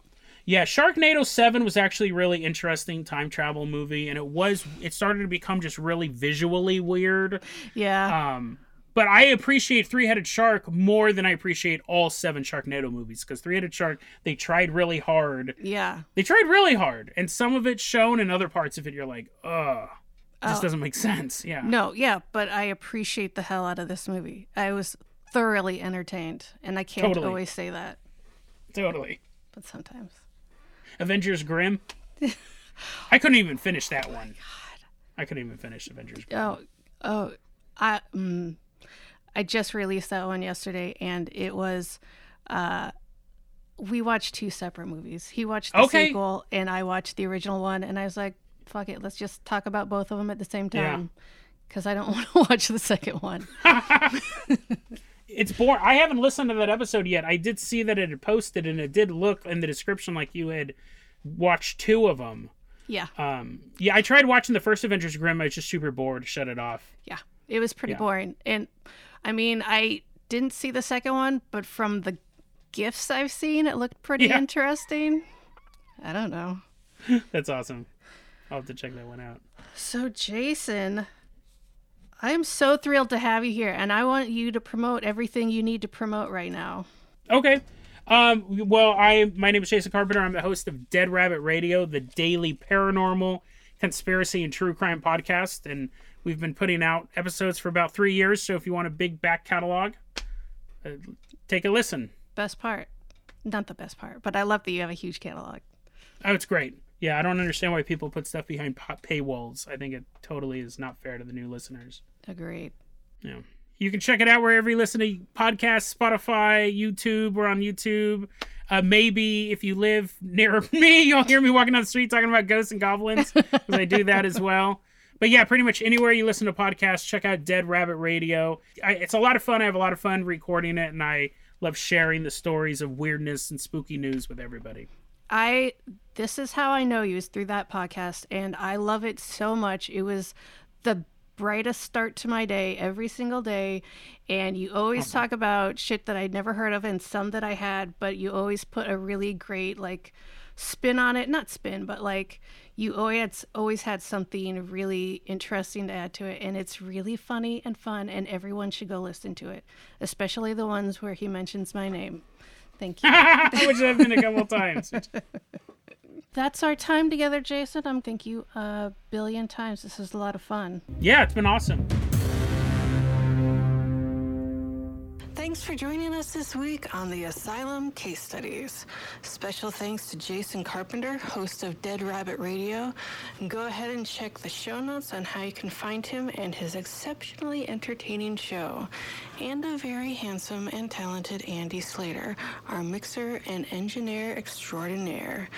Yeah, Sharknado 7 was actually really interesting time travel movie and it was it started to become just really visually weird. Yeah, Um but I appreciate Three-Headed Shark more than I appreciate all seven Sharknado movies because Three-Headed Shark they tried really hard. yeah. They tried really hard and some of it's shown and other parts of it you're like, "Ugh, this Oh. doesn't make sense." Yeah. No, yeah, but I appreciate the hell out of this movie. I was thoroughly entertained, and I can't Totally. always say that, Totally. but sometimes. Avengers Grimm. I couldn't even finish that one. I couldn't even finish Avengers Grimm. Oh, oh, I mm, I just released that one yesterday, and it was. Uh, we watched two separate movies. He watched the Okay. sequel, and I watched the original one. And I was like, "Fuck it, let's just talk about both of them at the same time," because I don't want to watch the second one. it's boring. I haven't listened to that episode yet. I did see that it had posted, and it did look in the description like you had watched two of them. Yeah, Um, yeah, I tried watching the first Avengers Grimm. I was just super bored. Shut it off. yeah, it was pretty Yeah. boring. And I mean, I didn't see the second one, but from the gifs I've seen, it looked pretty Yeah. interesting. I don't know. That's awesome. I'll have to check that one out. So, Jason, I am so thrilled to have you here, and I want you to promote everything you need to promote right now. Okay. Um, well, I my name is Jason Carpenter. I'm the host of Dead Rabbit Radio, the daily paranormal, conspiracy, and true crime podcast, and we've been putting out episodes for about three years. So if you want a big back catalog, uh, take a listen. Best part. Not the best part, but I love that you have a huge catalog. Oh, it's great. Yeah, I don't understand why people put stuff behind paywalls. I think it totally is not fair to the new listeners. Agreed. Yeah. You can check it out wherever you listen to podcasts, Spotify, YouTube. We're on YouTube. Uh, maybe if you live near me, you'll hear me walking down the street talking about ghosts and goblins because I do that as well. But yeah, pretty much anywhere you listen to podcasts, check out Dead Rabbit Radio. I, it's a lot of fun. I have a lot of fun recording it, and I love sharing the stories of weirdness and spooky news with everybody. I this is how I know you is through that podcast, and I love it so much. It was the brightest start to my day every single day. And you always uh-huh. talk about shit that I'd never heard of and some that I had, but you always put a really great, like, spin on it. Not spin, but like, you always always had something really interesting to add to it and it's really funny and fun and everyone should go listen to it especially the ones where he mentions my name. Thank you. Which i've been a couple times. That's our time together jason. I'm thank you a billion times. This is a lot of fun. Yeah it's been awesome Thanks for joining us this week on the Asylum Case Studies. Special thanks to Jason Carpenter, host of Dead Rabbit Radio. Go ahead and check the show notes on how you can find him and his exceptionally entertaining show. And a very handsome and talented Andy Slater, our mixer and engineer extraordinaire.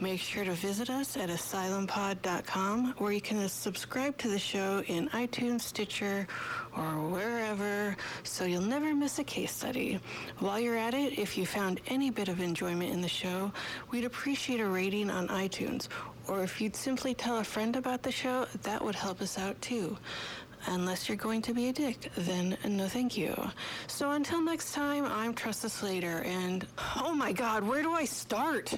Make sure to visit us at asylumpod.com where you can subscribe to the show in iTunes, Stitcher, or wherever so you'll never miss a case study. While you're at it, if you found any bit of enjoyment in the show, we'd appreciate a rating on iTunes. Or if you'd simply tell a friend about the show, that would help us out too. Unless you're going to be a dick, then no thank you. So until next time, I'm Tressa Slater, and oh my god, where do I start?